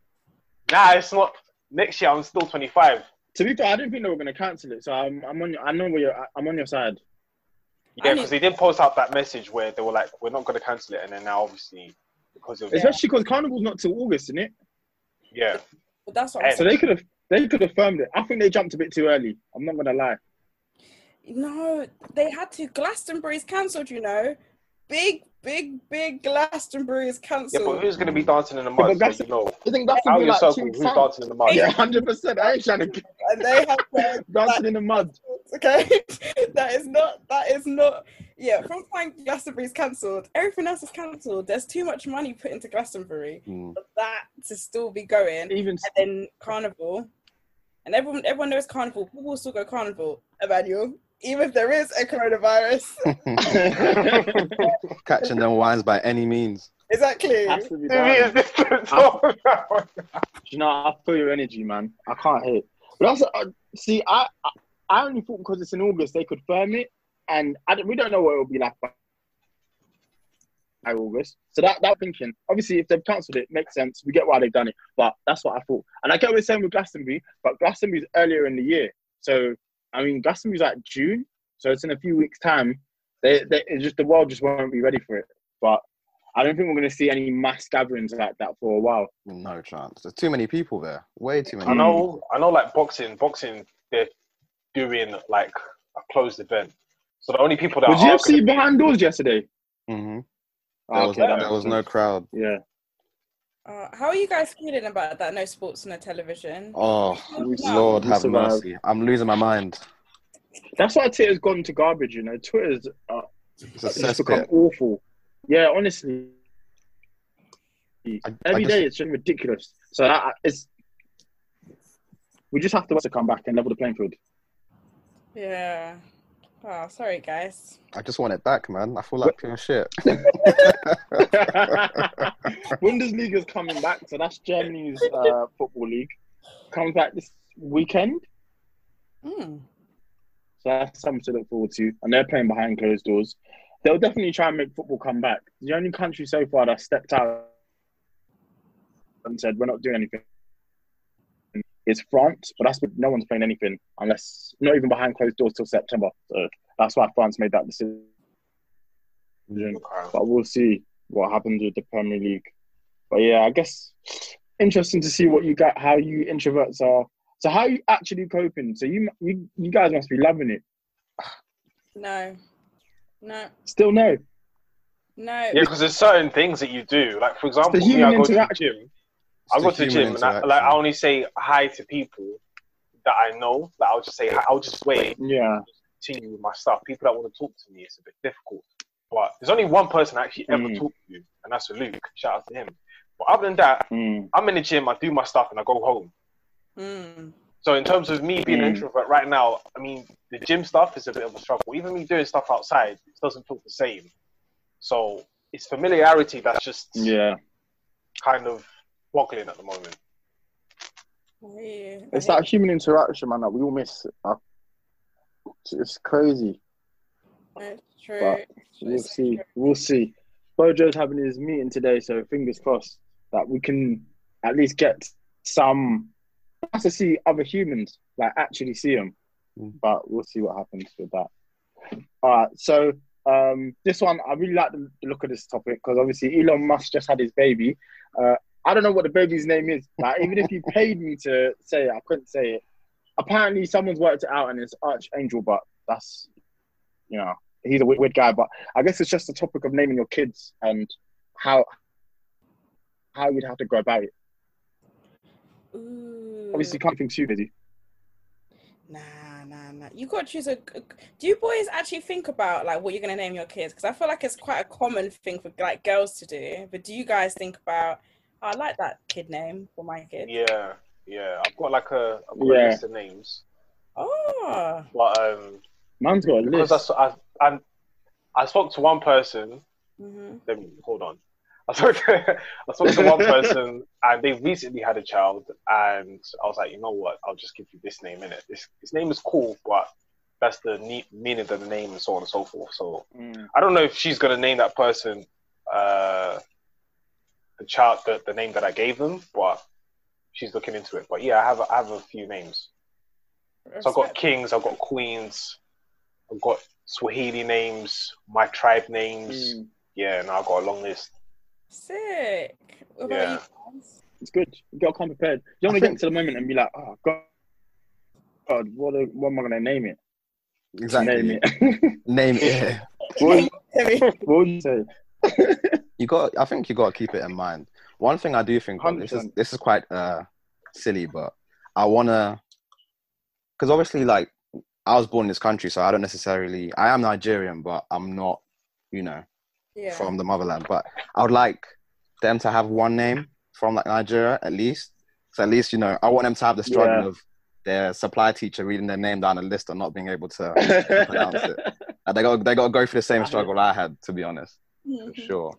nah, it's not. Next year I'm still 25. to be fair, I didn't think they were going to cancel it. So I'm, I'm on. Your, I know where you're. I'm on your side. Yeah, I because they did post out that message where they were like, "We're not going to cancel it," and then now obviously because of Especially because Carnival's not till August, isn't it? yeah, but that's what I'm And- So they could have. They could have firmed it. I think they jumped a bit too early. I'm not gonna lie. No, they had to. Glastonbury's cancelled, you know. Big, big, big Glastonbury is cancelled. yeah. cancelled. But who's going to be dancing in the mud? that's- so you know, I think that's out be like circle, two who's weeks' dancing in the mud? Yeah, hundred percent. I ain't trying to and they have to, dancing in the mud. okay. that is not. That is not. Yeah, from the time Glastonbury's cancelled, everything else is cancelled. There's too much money put into Glastonbury Mm. for that to still be going. Even and then Carnival, and everyone everyone knows Carnival. People will still go Carnival, Emmanuel, even if there is a coronavirus. Catching them wines by any means. exactly. has to be Who done. is this to talk you know, I feel your energy, man. I can't hate. But also, uh, see, I, I I only thought because it's in August they could firm it, and I, we don't know what it will be like by by August. So that that thinking, obviously, if they've cancelled it, makes sense. We get why they've done it, but that's what I thought. And I get what we're saying with Glastonbury, but Glastonbury's earlier in the year, so I mean, Glastonbury's like June, so it's in a few weeks' time. They, they it's just the world just won't be ready for it. But I don't think we're going to see any mass gatherings like that for a while. No chance. There's too many people there. Way too many. I know, I know. Like boxing, boxing, they're doing like a closed event. So the only people that Was are UFC behind doors yesterday? hmm Ah, There was, okay, that there was no crowd. Yeah. Uh, how are you guys feeling about that? No sports, no television. Oh, Lord have mercy. I'm losing my mind. That's why Twitter's gone to garbage, you know. Twitter's uh, It's it's just cesspit. become awful. Yeah, honestly. I- I Every just- day it's just ridiculous. So that, it's. We just have to, to come back and level the playing field. Yeah. Oh, sorry, guys. I just want it back, man. I feel like pure shit. Bundesliga is coming back, so that's Germany's uh, football league. Comes back this weekend, Mm. so that's something to look forward to. And they're playing behind closed doors. They'll definitely try and make football come back. The only country so far that stepped out and said we're not doing anything is France, but that's no one's playing anything unless not even behind closed doors till September. So that's why France made that decision. But we'll see what happens with the Premier League. But yeah, I guess interesting to see what you got, how you introverts are. So how you actually coping? So you you you guys must be loving it. No. No. Still no. No. Yeah, because there's certain things that you do. Like for example, the me, I human go to the interaction. gym. I go to the gym and I, like I only say hi to people that I know. Like I'll just say hi. I'll just wait Yeah. continue with my stuff. People that want to talk to me, it's a bit difficult. But there's only one person I actually ever Mm. talk to, and that's Luke. Shout out to him. But other than that, Mm. I'm in the gym. I do my stuff and I go home. Mm. So in terms of me being an Mm. introvert right now, I mean the gym stuff is a bit of a struggle. Even me doing stuff outside, it doesn't feel the same. So it's familiarity that's just Yeah. kind of boggling at the moment. I hear you. I It's hear that human interaction, man, that we all miss. Uh, It's crazy. That's true. but We'll It's see. true. We'll see. Bojo's having his meeting today, so fingers crossed that we can at least get some us to see other humans, like actually see them. Mm. But we'll see what happens with that. All right. So um, this one, I really like the the look of this topic because obviously Elon Musk just had his baby. Uh, I don't know what the baby's name is. Like, even if you paid me to say it, I couldn't say it. Apparently, someone's worked it out, and it's Archangel, but that's you know he's a weird, weird guy. But I guess it's just the topic of naming your kids and how how you'd have to go about it. Ooh. Obviously, you can't think too busy. Nah, nah, nah. You got to choose a. Do you boys actually think about like what you're gonna name your kids? Because I feel like it's quite a common thing for like girls to do. But do you guys think about? "Oh, I like that kid name for my kid. Yeah, yeah. I've got like a, I've got Yeah. a list of names, Oh, but um, Man's got a list. because I, I, I, s- I, I, I spoke to one person. hmm Let me hold on. I spoke to, I spoke to one person, and they recently had a child, and I was like, you know what? I'll just give you this name in it. This this name is cool, but that's the ne- meaning of the name, and so on and so forth. So Mm. I don't know if she's gonna name that person uh, the child the, the name that I gave them, but she's looking into it. But yeah, I have a, I have a few names. So I've got kings, I've got queens, I've got Swahili names, my tribe names. Mm. Yeah, and I've got a long list. sick. What about Yeah. you guys? It's good. You gotta come prepared. You don't want to get think- to the moment and be like, oh god, God, what, a- what am I gonna name it? Exactly. Name it. Name it. what, Timmy. what would you say? You got i think you got to keep it in mind one thing i do think of, this is this is quite uh silly but i want to because obviously like i was born in this country so i don't necessarily i am nigerian but i'm not you know Yeah. from the motherland but i would like them to have one name from like nigeria at least so at least you know i want them to have the struggle Yeah. of their supply teacher reading their name down a list and not being able to pronounce it Like, they got they got to go through the same struggle i had to be honest for Mhm. sure.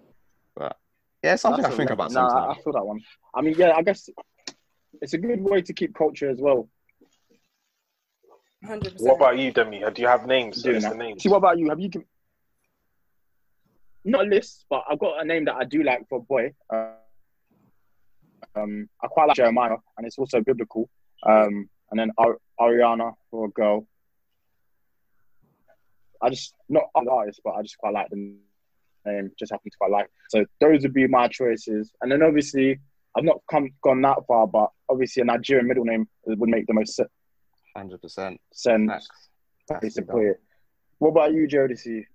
But yeah, it's something I think a- about nah, sometimes. I feel that one. I mean, yeah, I guess it's a good way to keep culture as well. 100%. What about you, Demi? Do you have names? Doing List that. names. See, what about you? Have you given not a list, but I've got a name that I do like for a boy. Uh, um, I quite like Jeremiah, and it's also biblical. Um, and then Ar- Ariana for a girl. I just not an artist, but I just quite like the name. Just happen to my life. So those would be my choices. And then obviously, I've not come gone that far, but obviously a Nigerian middle name would make the most se- Hundred percent. sense. Facts. place Facts, to you put know. it. What about you, Jodeci?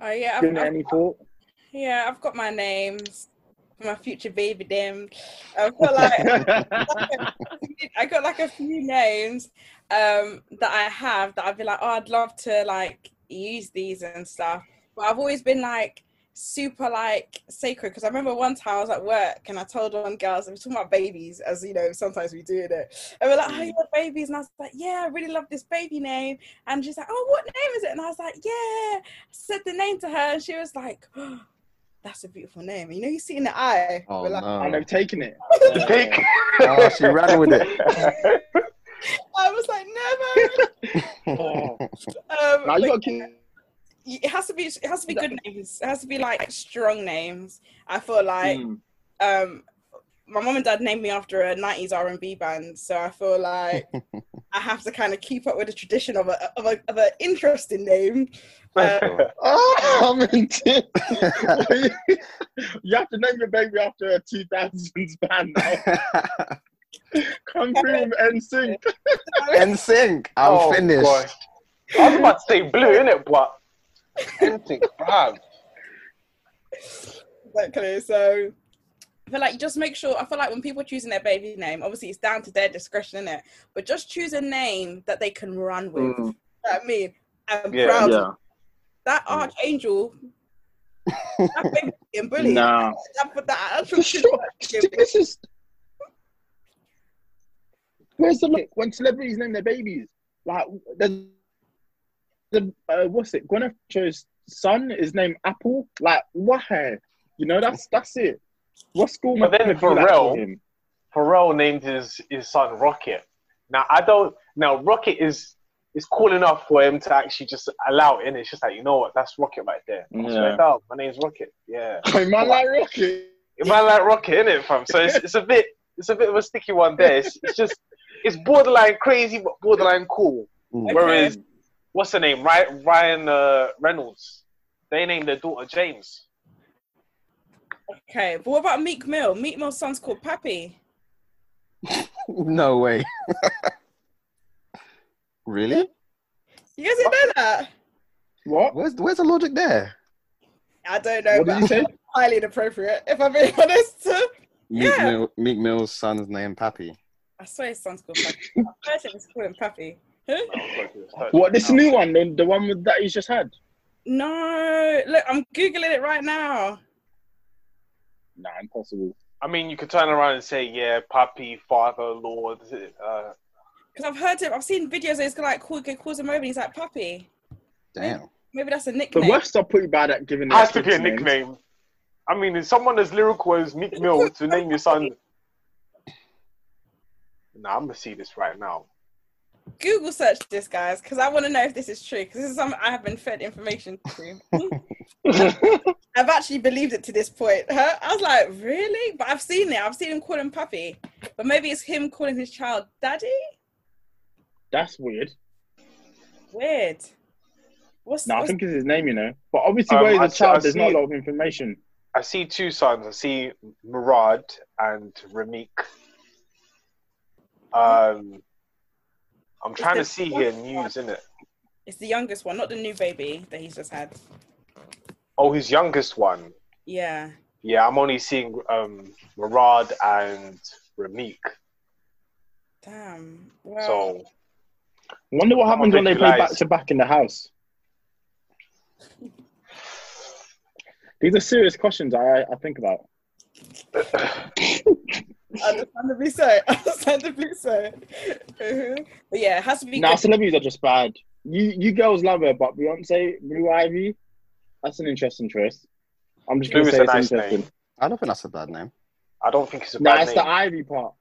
Oh yeah, I've, Given I've, any thought? yeah, I've got my names for my future baby. Them. I've got like I got like a few names um, that I have that I'd be like, oh, I'd love to like use these and stuff. But I've always been like super like sacred because I remember one time I was at work and I told one girls I was talking about babies as you know sometimes we do it and we're like oh you have babies and I was like yeah I really love this baby name and she's like oh what name is it and I was like yeah I said the name to her and she was like oh, that's a beautiful name and you know you see in the eye Oh we're like, And no! they've taken it. Take. Oh, she ran with it. I was like never Oh. um, Now you but- got to keep it has to be it has to be good names. It has to be like strong names. I feel like Mm. um my mom and dad named me after a 90s R&B band, so I feel like I have to kind of keep up with the tradition of a of a of an interesting name. Uh, Oh, I'm into You have to name your baby after a 2000s band now. Come through with NSYNC. In sync. I'm Oh, finished. gosh. I was about to say blue, innit? But anything, bruv. exactly. So I feel like you just make sure. I feel like when people are choosing their baby name, obviously it's down to their discretion, is it? But just choose a name that they can run with. Mm. You know I mean, I'm Yeah, proud. Yeah. of That Mm. archangel. that baby getting bullied. Nah. That, that, that, For sure. This is. Where's the look when celebrities name their babies? Like, there's the uh, what's it? Gwyneth Paltrow's son is named Apple. Like, why? You know, that's that's it. What school? But then gonna do that Pharrell- Pharrell named his his son Rocket. Now I don't. Now Rocket is is cool enough for him to actually just allow it in. It's just like you know what, that's Rocket right there. Yeah. swear my name's Rocket. Yeah, I man like Rocket. it might like Rocket in it, fam. So it's, it's a bit it's a bit of a sticky one there. It's, it's just it's borderline crazy, but borderline cool. Mm. Whereas what's the name? Ryan, Ryan uh, Reynolds. They named their daughter James. Okay, but what about Meek Mill? Meek Mill's son's called Pappy. No way. really? You guys didn't know that? What? Where's where's the logic there? I don't know, What did but you say? highly inappropriate, if I'm being honest. Meek, Yeah. Mill, Meek Mill's son's name, Pappy. I swear his son's called Pappy. I heard him call him Pappy. What this new one? The, the one with, that he's just had? No, look, I'm googling it right now. Nah, impossible. I mean, you could turn around and say, yeah, puppy, father, lord. Uh, Because I've heard him, I've seen videos. It's like cool, he calls him over. And he's like puppy. Damn. Maybe that's a nickname. The nickname. West are pretty bad at giving. has to be a kids names. nickname. I mean, is someone as lyrical as Meek Mill to name your son? Nah, I'm gonna see this right now. Google search this, guys, because I want to know if this is true. Because this is something I have been fed information to. I've actually believed it to this point. Huh? I was like, really? But I've seen it. I've seen him call him puppy. But maybe it's him calling his child daddy. That's weird. Weird. What's, No, I think it's his name, you know. But obviously, Um, where he's I a see- I child, there's not a lot of information. I see two sons. I see Murad and Ramik. Um, I'm trying to see here news, isn't it. it's the youngest one, not the new baby that he's just had. Oh, his youngest one. Yeah. Yeah, I'm only seeing um, Murad and Ramik. Damn. Well, So Wonder what happens when they play back to back in the house. These are serious questions I, I think about. understandably so. Understandably so. Mhm. But yeah, it has to be. Nah, good. celebrities are just bad. You you girls love her, but Beyonce, Blue Ivy, that's an interesting choice. I'm just Blue gonna say it's nice interesting. name. I don't think that's a bad name. I don't think it's a Nah, bad it's the Ivy part.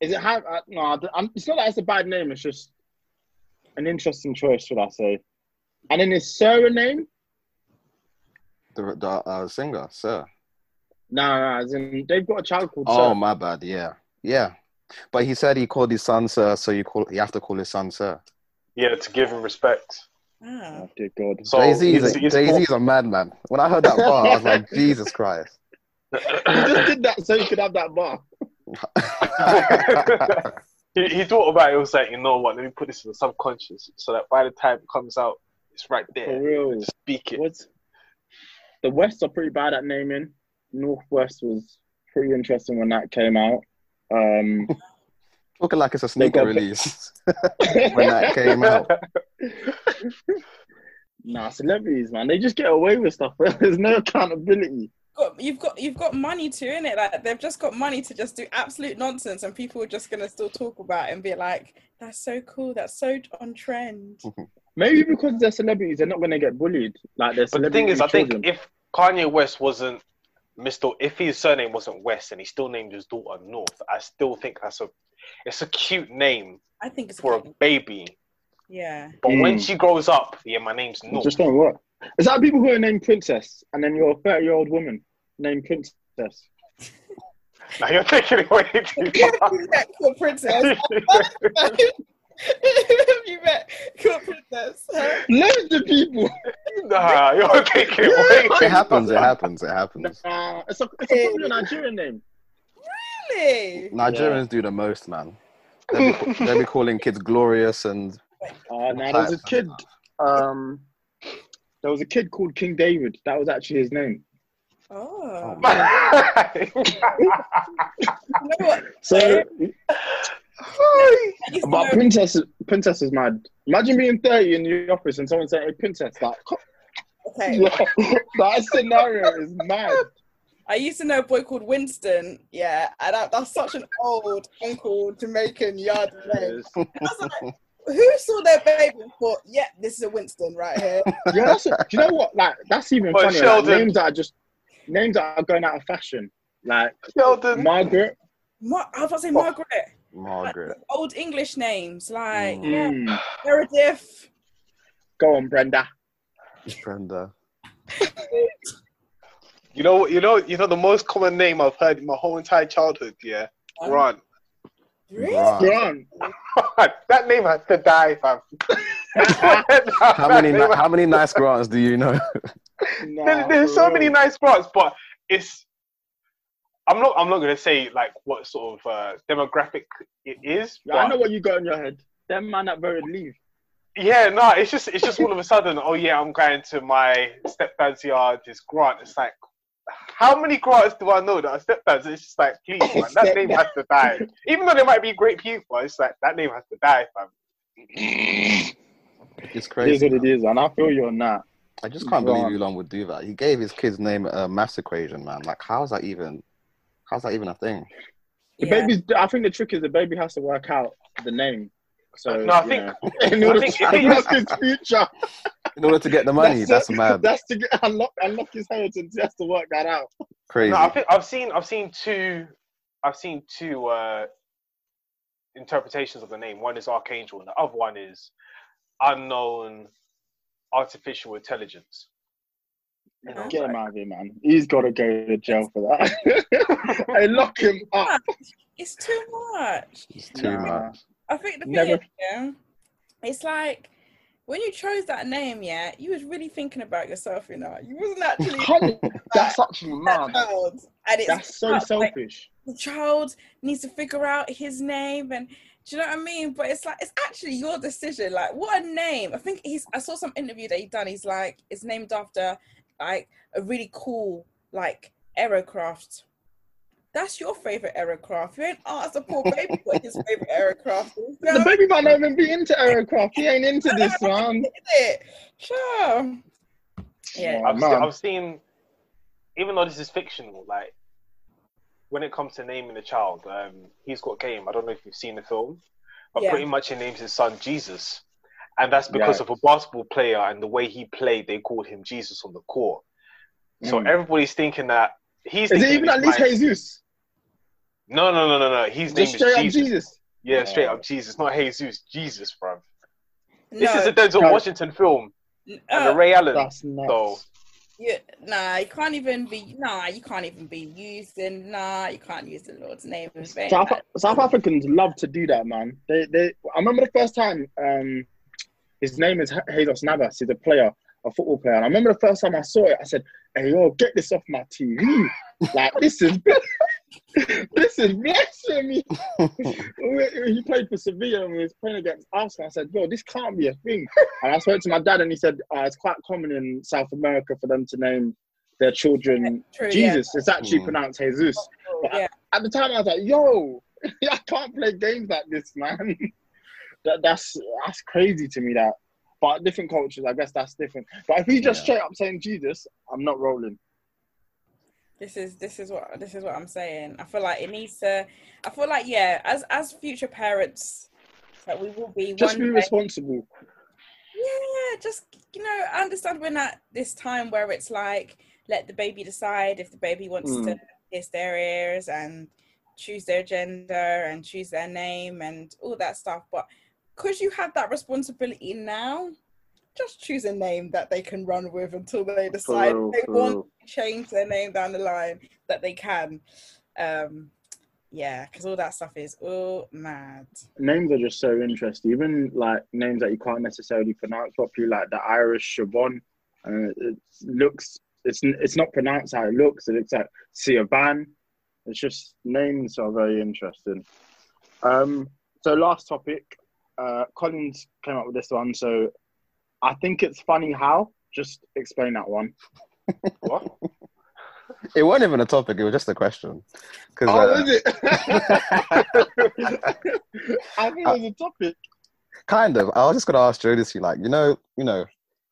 Is it? Ha- uh, no, I'm, it's not that it's a bad name. It's just an interesting choice, should I say? And then his surname? The the uh, singer, sir. No, no, as in they've got a child called. Oh Sir. my bad. Yeah, yeah. But he said he called his son sir, so you call you have to call his son sir. Yeah, to give him respect. Ah. Oh, dear God. So Jay Z he's- is a, he's Jay a madman. When I heard that bar, I was like, Jesus Christ. He just did that so he could have that bar. he, he thought about it. He was like, you know what? Let me put this in the subconscious, so that by the time it comes out, it's right there. For there. real. Speak it. What's the West are pretty bad at naming. Northwest was pretty interesting when that came out. Um, Talking like it's a sneaker release when that came out. nah, celebrities, man, they just get away with stuff. There's no accountability. You've got you've got money to in it. Like they've just got money to just do absolute nonsense, and people are just gonna still talk about it and be like, "That's so cool. That's so on trend." Maybe because they're celebrities, they're not going to get bullied. Like they're But the thing celebrity is, I think children. if Kanye West wasn't Mr. If his surname wasn't West and he still named his daughter North, I still think that's a it's a cute name I think it's for a good. baby. yeah. But when Mm. she grows up, yeah, my name's it North. just don't work. Is that people who are named Princess and then you're a 30 year old woman named Princess? Now you're taking it way too far. cool princess. you met cool princess. Huh? Loads of people. nah, you're taking it way It happens. It happens. It happens. Nah, it's a, it's a probably a Nigerian name. Really? Nigerians do the most, man. They'll be, they'll be calling kids glorious and Uh, now there was a kid. Um, there was a kid called King David. That was actually his name. Oh. Hey, You know what? So, I used to but Princess, Princess is mad. Imagine being 30 in the office and someone saying, "Hey, Princess," like okay. that scenario is mad. I used to know a boy called Winston. Yeah, and that, that's such an old uncle Jamaican yard name. I was like, who saw their baby and thought, yeah, this is a Winston right here? Yeah, that's do you know what? Like that's even But funnier. Like, names that are just names that are going out of fashion. Like Sheldon. Margaret. Mar- I was about to say Margaret. Margaret. Old English names like Mm. yeah, Mm. Meredith. Go on, Brenda. Brenda. You know, you know, you know the most common name I've heard in my whole entire childhood. Yeah, Um, Grant. Really? Grant. Grant. that name has to die, fam. How many That ni- how many nice grants do you know? Nah, There- there's so many nice parts, but it's. I'm not. I'm not gonna say like what sort of uh, demographic it is. Yeah, I know what you got in your head. Them man that voted leave. Yeah, no, it's just it's just all of a sudden. Oh yeah, I'm going to my stepdad's yard. This Grant. It's like, how many Grants do I know that are stepdads? It's just like, please, man, that name has to die. Even though they might be great people, it's like that name has to die, fam. It's crazy. It is what it man. is, and I feel you on that. I just can't believe Right. Elon would do that. He gave his kid's name a mass equation, man. Like, how's that even? How's that even a thing? The Yeah. baby's. I think the trick is the baby has to work out the name. So No, I you think- know, in order think to if unlock his future, In order to get the money, that's, it. mad. That's to get, unlock unlock his inheritance. He has to work that out. Crazy. No, I think I've seen I've seen two I've seen two uh, interpretations of the name. One is Archangel, and the other one is unknown artificial intelligence. You know, Get him out of here, man. He's got to go to jail for that. hey, lock him up. It's too much. It's too Nah. much. I think the thing Never- is, yeah, it's like when you chose that name, yeah, you was really thinking about yourself, you know. You wasn't actually That's actually that mad. child. And it's That's so about, like, selfish. the child needs to figure out his name and do you know what I mean? But it's like it's actually your decision. Like what a name. I think he's I saw some interview that he done. He's like it's named after like a really cool like aerocraft. That's your favorite aerocraft. You ain't asked the poor baby what his favorite aircraft is. You know The baby might not even be into aircraft. He ain't into this, one. Is it? Sure. Yeah. I've, seen. I've seen, even though this is fictional, like when it comes to naming a child, um, he's got game. I don't know if you've seen the film, but Yeah. pretty much he names his son Jesus, and that's because Yeah. of a basketball player and the way he played. They called him Jesus on the court. So Mm. everybody's thinking that he's. Is it even at least Jesus? No, no, no, no, no. His name Just is straight up Jesus. Jesus. Yeah, straight Oh. up Jesus, not Jesus. Jesus, bro. This is a Denzel No. Washington film, and uh, the Ray Allen. That's nuts. So Yeah, nah, you can't even be. Nah, you can't even be using. Nah, you can't use the Lord's name in vain. South, South Africans love to do that, man. They, they. I remember the first time. Um, his name is Jesus Navas. He's a player, a football player. And I remember the first time I saw it. I said, "Hey, yo, get this off my TV! like this is this is blasphemy." he played for Sevilla and we was playing against Arsenal. I said, "Yo, this can't be a thing." And I spoke to my dad, and he said, uh, "It's quite common in South America for them to name their children true, Jesus. It's actually Mm. pronounced Jesus." Yeah. yeah. at the time I was like, yo, I can't play games like this, man. That, that's that's crazy to me. That, but different cultures, I guess that's different. But if he just Yeah. straight up saying Jesus, I'm not rolling. This is this is what this is what I'm saying. I feel like it needs to. I feel like yeah, as as future parents, that we will be Just be day- responsible. Yeah, just you know, I understand we're at this time where it's like let the baby decide if the baby wants Mm. to kiss their ears and choose their gender and choose their name and all that stuff. But because you have that responsibility now, just choose a name that they can run with until they decide they want to change their name down the line that they can. Um, yeah, because all that stuff is all mad. Names are just so interesting. Even like names that you can't necessarily pronounce properly, like the Irish Siobhan. Uh, it looks, it's it's not pronounced how it looks. It looks like Siobhan. It's just names are very interesting. Um, so last topic, uh, Collins came up with this one. So I think it's funny how. Just explain that one. what? It wasn't even a topic. It was just a question. 'Cause, Oh, uh, is it? I think it was a topic. kind of. I was just gonna ask Jodeci, like, you know, you know,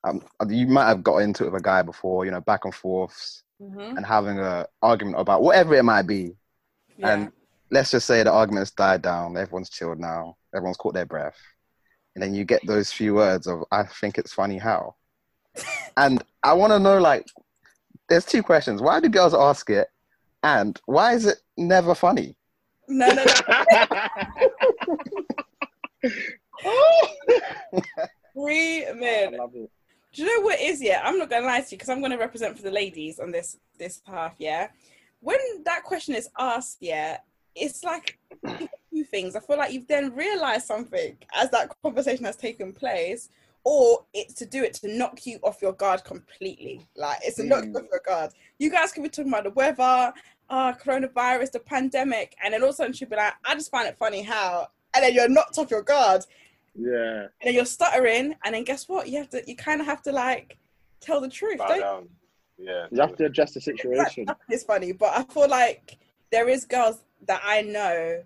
um, you might have got into it with a guy before, you know, back and forths, Mm-hmm. and having a argument about whatever it might be. Yeah. And let's just say the argument's died down. Everyone's chilled now. Everyone's caught their breath, and then you get those few words of, "I think it's funny how," and I want to know, like, there's two questions. Why do girls ask it, and why is it never funny? no, no, no. Three I men. love it. Do you know what is? Yeah, I'm not gonna lie to you because I'm gonna represent for the ladies on this this half. Yeah, when that question is asked, yeah, it's like two things. I feel like you've then realised something as that conversation has taken place, or it's to do it to knock you off your guard completely. Like it's to knock you Mm. off your guard. You guys could be talking about the weather, uh, coronavirus, the pandemic, and then all of a sudden she'd be like, "I just find it funny how," and then you're knocked off your guard Yeah. and then you're stuttering, and then guess what? You have to, you kind of have to like tell the truth. Bow Don't down. Yeah. You have to adjust the situation. It's funny, but I feel like there is girls that I know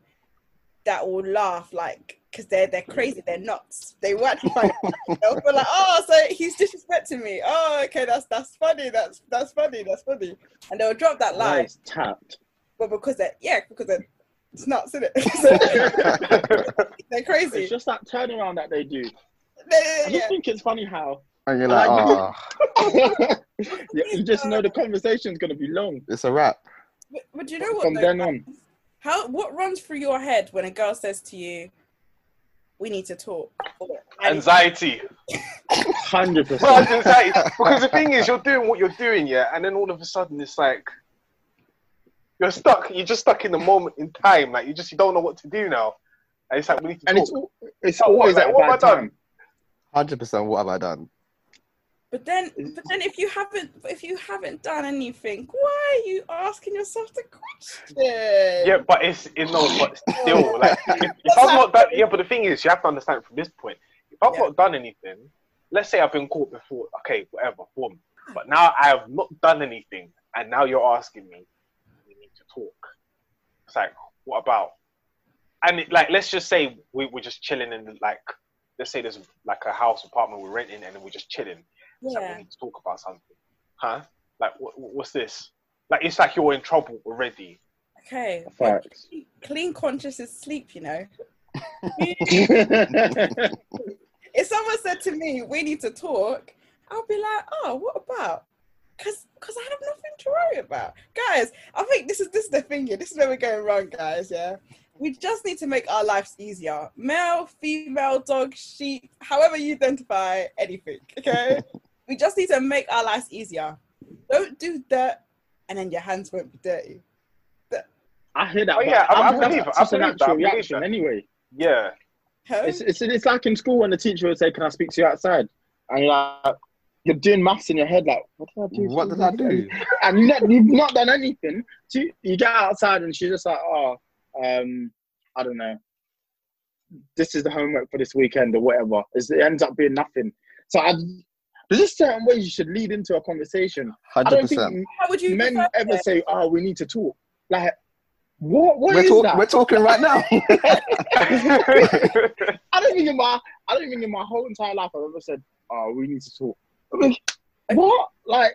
that will laugh like because they're they're crazy, they're nuts. They will actually find it. They'll be like, oh, so he's disrespecting me. Oh, okay, that's that's funny. That's that's funny. That's funny. And they'll drop that line, Nice tapped. but because they're yeah, because they're it's nuts, isn't it? they're crazy. It's just that turnaround that they do. Yeah, I just yeah. think it's funny how And you're like, Like- ah. oh, you you just know the conversation's gonna be long it's a wrap. But, but do you know what? from though? then on. How what runs through your head when a girl says to you, "We need to talk"? Anxiety. Hundred percent. it's anxiety. Because the thing is, you're doing what you're doing, yeah, and then all of a sudden it's like you're stuck. You're just stuck in the moment in time. Like you just you don't know what to do now. And it's like we need to And talk. it's al- it's Oh, what, always like, at a what have I done? time. Hundred percent. What have I done? But then, but then, if you haven't, if you haven't done anything, why are you asking yourself the question? Yeah, but it's you know, but still, like if, if I'm not done, yeah. But the thing is, you have to understand from this point. If I've Yeah. not done anything, let's say I've been caught before, okay, whatever, boom. But now I have not done anything, and now you're asking me, we need to talk. It's like, what about? And it, like, let's just say we, we're just chilling in the, like, let's say there's like a house apartment we're renting, and we're just chilling. It's like Yeah. we need to talk about something, huh? Like, what, what's this? Like, it's like you're in trouble already. Okay. Facts. Clean conscious is sleep. You know. if someone said to me, "We need to talk," I'll be like, "Oh, what about?" Because because I have nothing to worry about, guys. I think this is this is the thing here. This is where we're going wrong, guys. Yeah, we just need to make our lives easier. Male, female, dog, sheep, however you identify anything. Okay, we just need to make our lives easier. Don't do that, and then your hands won't be dirty. I hear that. Oh, yeah, I- I I'm- believe it. that's I just a believe that. natural reaction anyway. Yeah. It's, it's it's like in school when the teacher would say, "Can I speak to you outside?" And you're like, you're doing maths in your head, like, "What did I do?" What did I do? And you not, you've not done anything. So you- you get outside, and she's just like, "Oh, um, I don't know. This is the homework for this weekend, or whatever." It's, it ends up being nothing. So I, there's just certain ways you should lead into a conversation. I don't think How would you men ever it? say, "Oh, we need to talk." Like, what? What We're, is talk- that? we're talking right now. I don't think in my I don't think in my whole entire life I've ever said, "Oh, we need to talk." I mean, what? Like,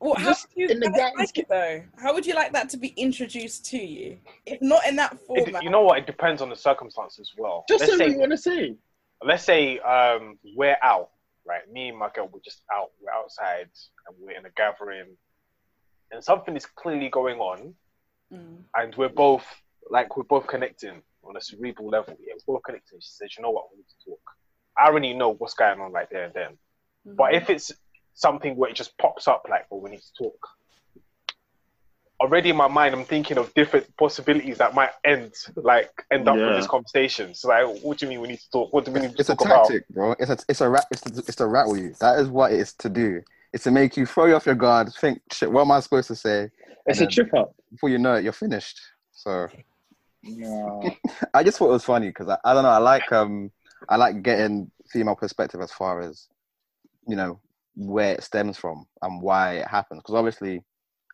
Well, how Just would you in the guys grand like it though? How would you like that to be introduced to you? If not in that It- format, you know what? It depends on the circumstance as well. just let's say what you want to say. let's say um, we're out, right? Me and my girl, we're just out. We're outside, and we're in a gathering, and something is clearly going on, Mm. and we're both like we're both connecting on a cerebral level. Yeah, we're both connecting. She says, "You know what? We need to talk." I already know what's going on right there and then. Mm-hmm. But if it's something where it just pops up, like, well, we need to talk. Already in my mind, I'm thinking of different possibilities that might end, like, end up Yeah. with this conversation. So, like, what do you mean we need to talk? What do we need to It's a talk about? It's a tactic, bro. It's a it's a rat. It's, it's to rattle you. That is what it is to do. It's to make you throw you off your guard. Think, shit, what am I supposed to say? It's And a trip up. Before you know it, you're finished. So Yeah. I just thought it was funny because I, I don't know. I like um I like getting female perspective as far as you know where it stems from and why it happens. Because obviously,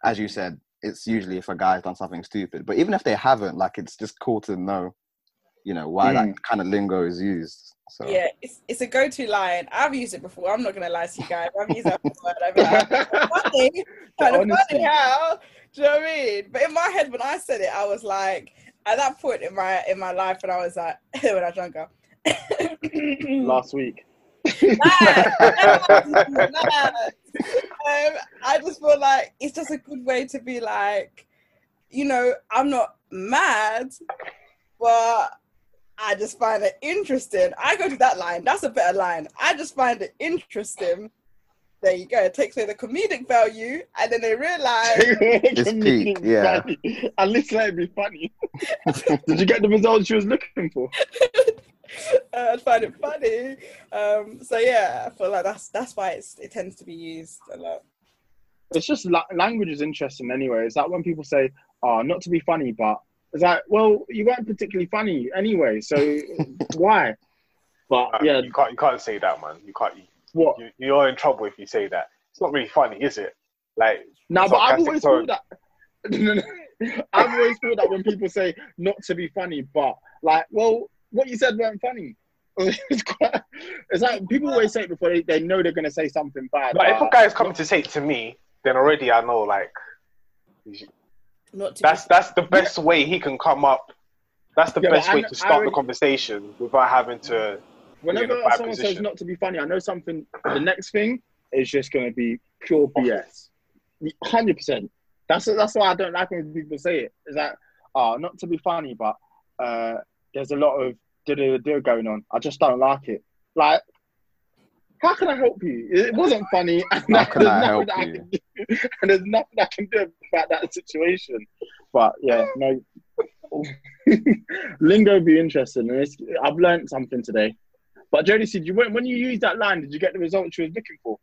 as you said, it's usually if a guy's done something stupid. But even if they haven't, like it's just cool to know, you know, why that mm. kind of lingo is used. So yeah, it's, it's a go-to line. I've used it before. I'm not gonna lie to you guys. I've used that word. I've been like, funny, kind of funny how. Do you know what I mean? But in my head, when I said it, I was like, at that point in my in my life, when I was like, when I was younger. Last week. Mad, mad, mad. I just feel like it's just a good way to be like, you know, I'm not mad, but I just find it interesting. I go to that line. That's a better line. I just find it interesting. There you go. It takes away the comedic value, and then they realize it's peak, yeah. At least let it be funny. Did you get the results you was looking for? uh, I find it funny. Um, so yeah, I feel like that's that's why it's, it tends to be used a lot. It's just la- language is interesting anyway. It's like when people say, "Oh, not to be funny," but it's like, well, you weren't particularly funny anyway, so why? But Uh, yeah, you can't, you can't say that, man. You can't. You, what? you, you're in trouble if you say that. It's not really funny, is it? Like, No, but I've always tone. felt that. I've always felt that when people say not to be funny, but like, well, what you said weren't funny. it's, quite, it's like people always say it before they, they know they're gonna say something bad. But if a guy is coming to say it to me, then already I know like Not to that's be, that's the best way he can come up. That's the Yeah, best way kn- to I start the conversation without having to. whenever in a bad someone says not to be funny, I know something. The next thing is just gonna be pure BS. Hundred percent. That's that's why I don't like when people say it. Is that oh, not to be funny, but uh, there's a lot of do do going on. I just don't like it. Like, how can I help you? It wasn't funny, and How can I help that I you? can do, and there's nothing I can do about that situation. But yeah, no. Lingo be interesting, and it's, I've learned something today. But Jodie said, you when, when you used that line, did you get the result you were looking for?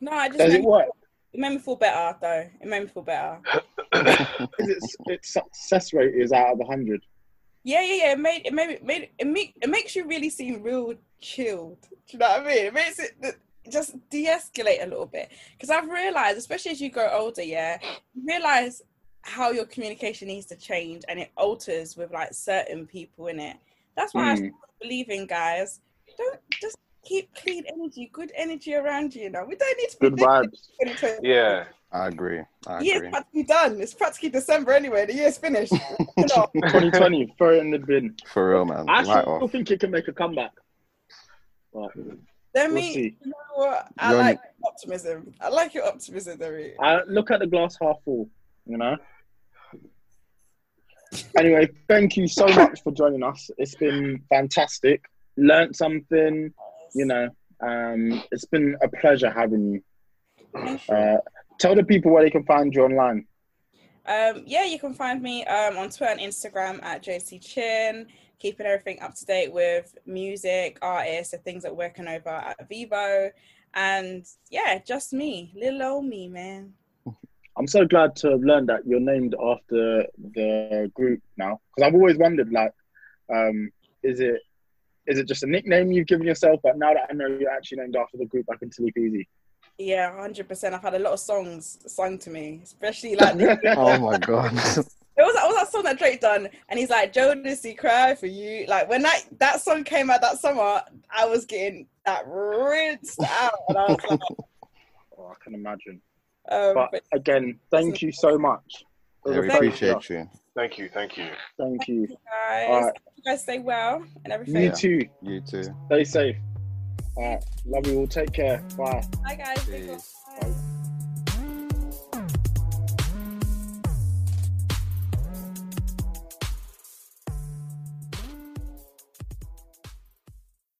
no, I just Does it work? it made me feel better though. It made me feel better. Its its success rate is out of hundred. Yeah, yeah, yeah. It made it made it made it make it makes you really seem real chilled. Do you know what I mean? It makes it just de-escalate a little bit because I've realized, especially as you grow older, yeah, you realize how your communication needs to change and it alters with like certain people in it. That's why I Mm. started believing, guys. Don't just keep clean energy, good energy around you. You know, we don't need to Good doing vibes. this in 2020. Yeah, I agree. I The year's agree. practically done. It's practically December anyway. The year's finished. 2020, throw it in the bin. For real, man. I Right still off. think it can make a comeback. But Let We'll me. see. You know what? I You're like optimism. I like your optimism, Demi. I look at the glass half full. You know. Anyway, thank you so much for joining us. It's been fantastic. Learned something. You know, um, it's been a pleasure having you. Uh, tell the people where they can find you online. Um, yeah, you can find me um, on Twitter and Instagram at JC Chin, keeping everything up to date with music, artists, the things that we're working over at Vivo. And yeah, just me, little old me, man. I'm so glad to have learned that you're named after the group now, because I've always wondered, like, um, is it is it just a nickname you've given yourself? But now that I know you're actually named after the group, I can sleep easy. Yeah, 100%. I've had a lot of songs sung to me, especially like Oh my god. It was, it was that song that Drake done, and he's like, Jodeci cry for you. Like when that that song came out that summer, I was getting that rinsed out, and I was like, oh, I can imagine. um, But but again, thank you so much. Yeah, we appreciate you. thank you, thank you. Thank you. guys, All right. you guys stay well and everything. You too. You too. Stay safe. All right. Love you all. Take care. Bye. Bye guys. Big Peace. love. Bye. Bye.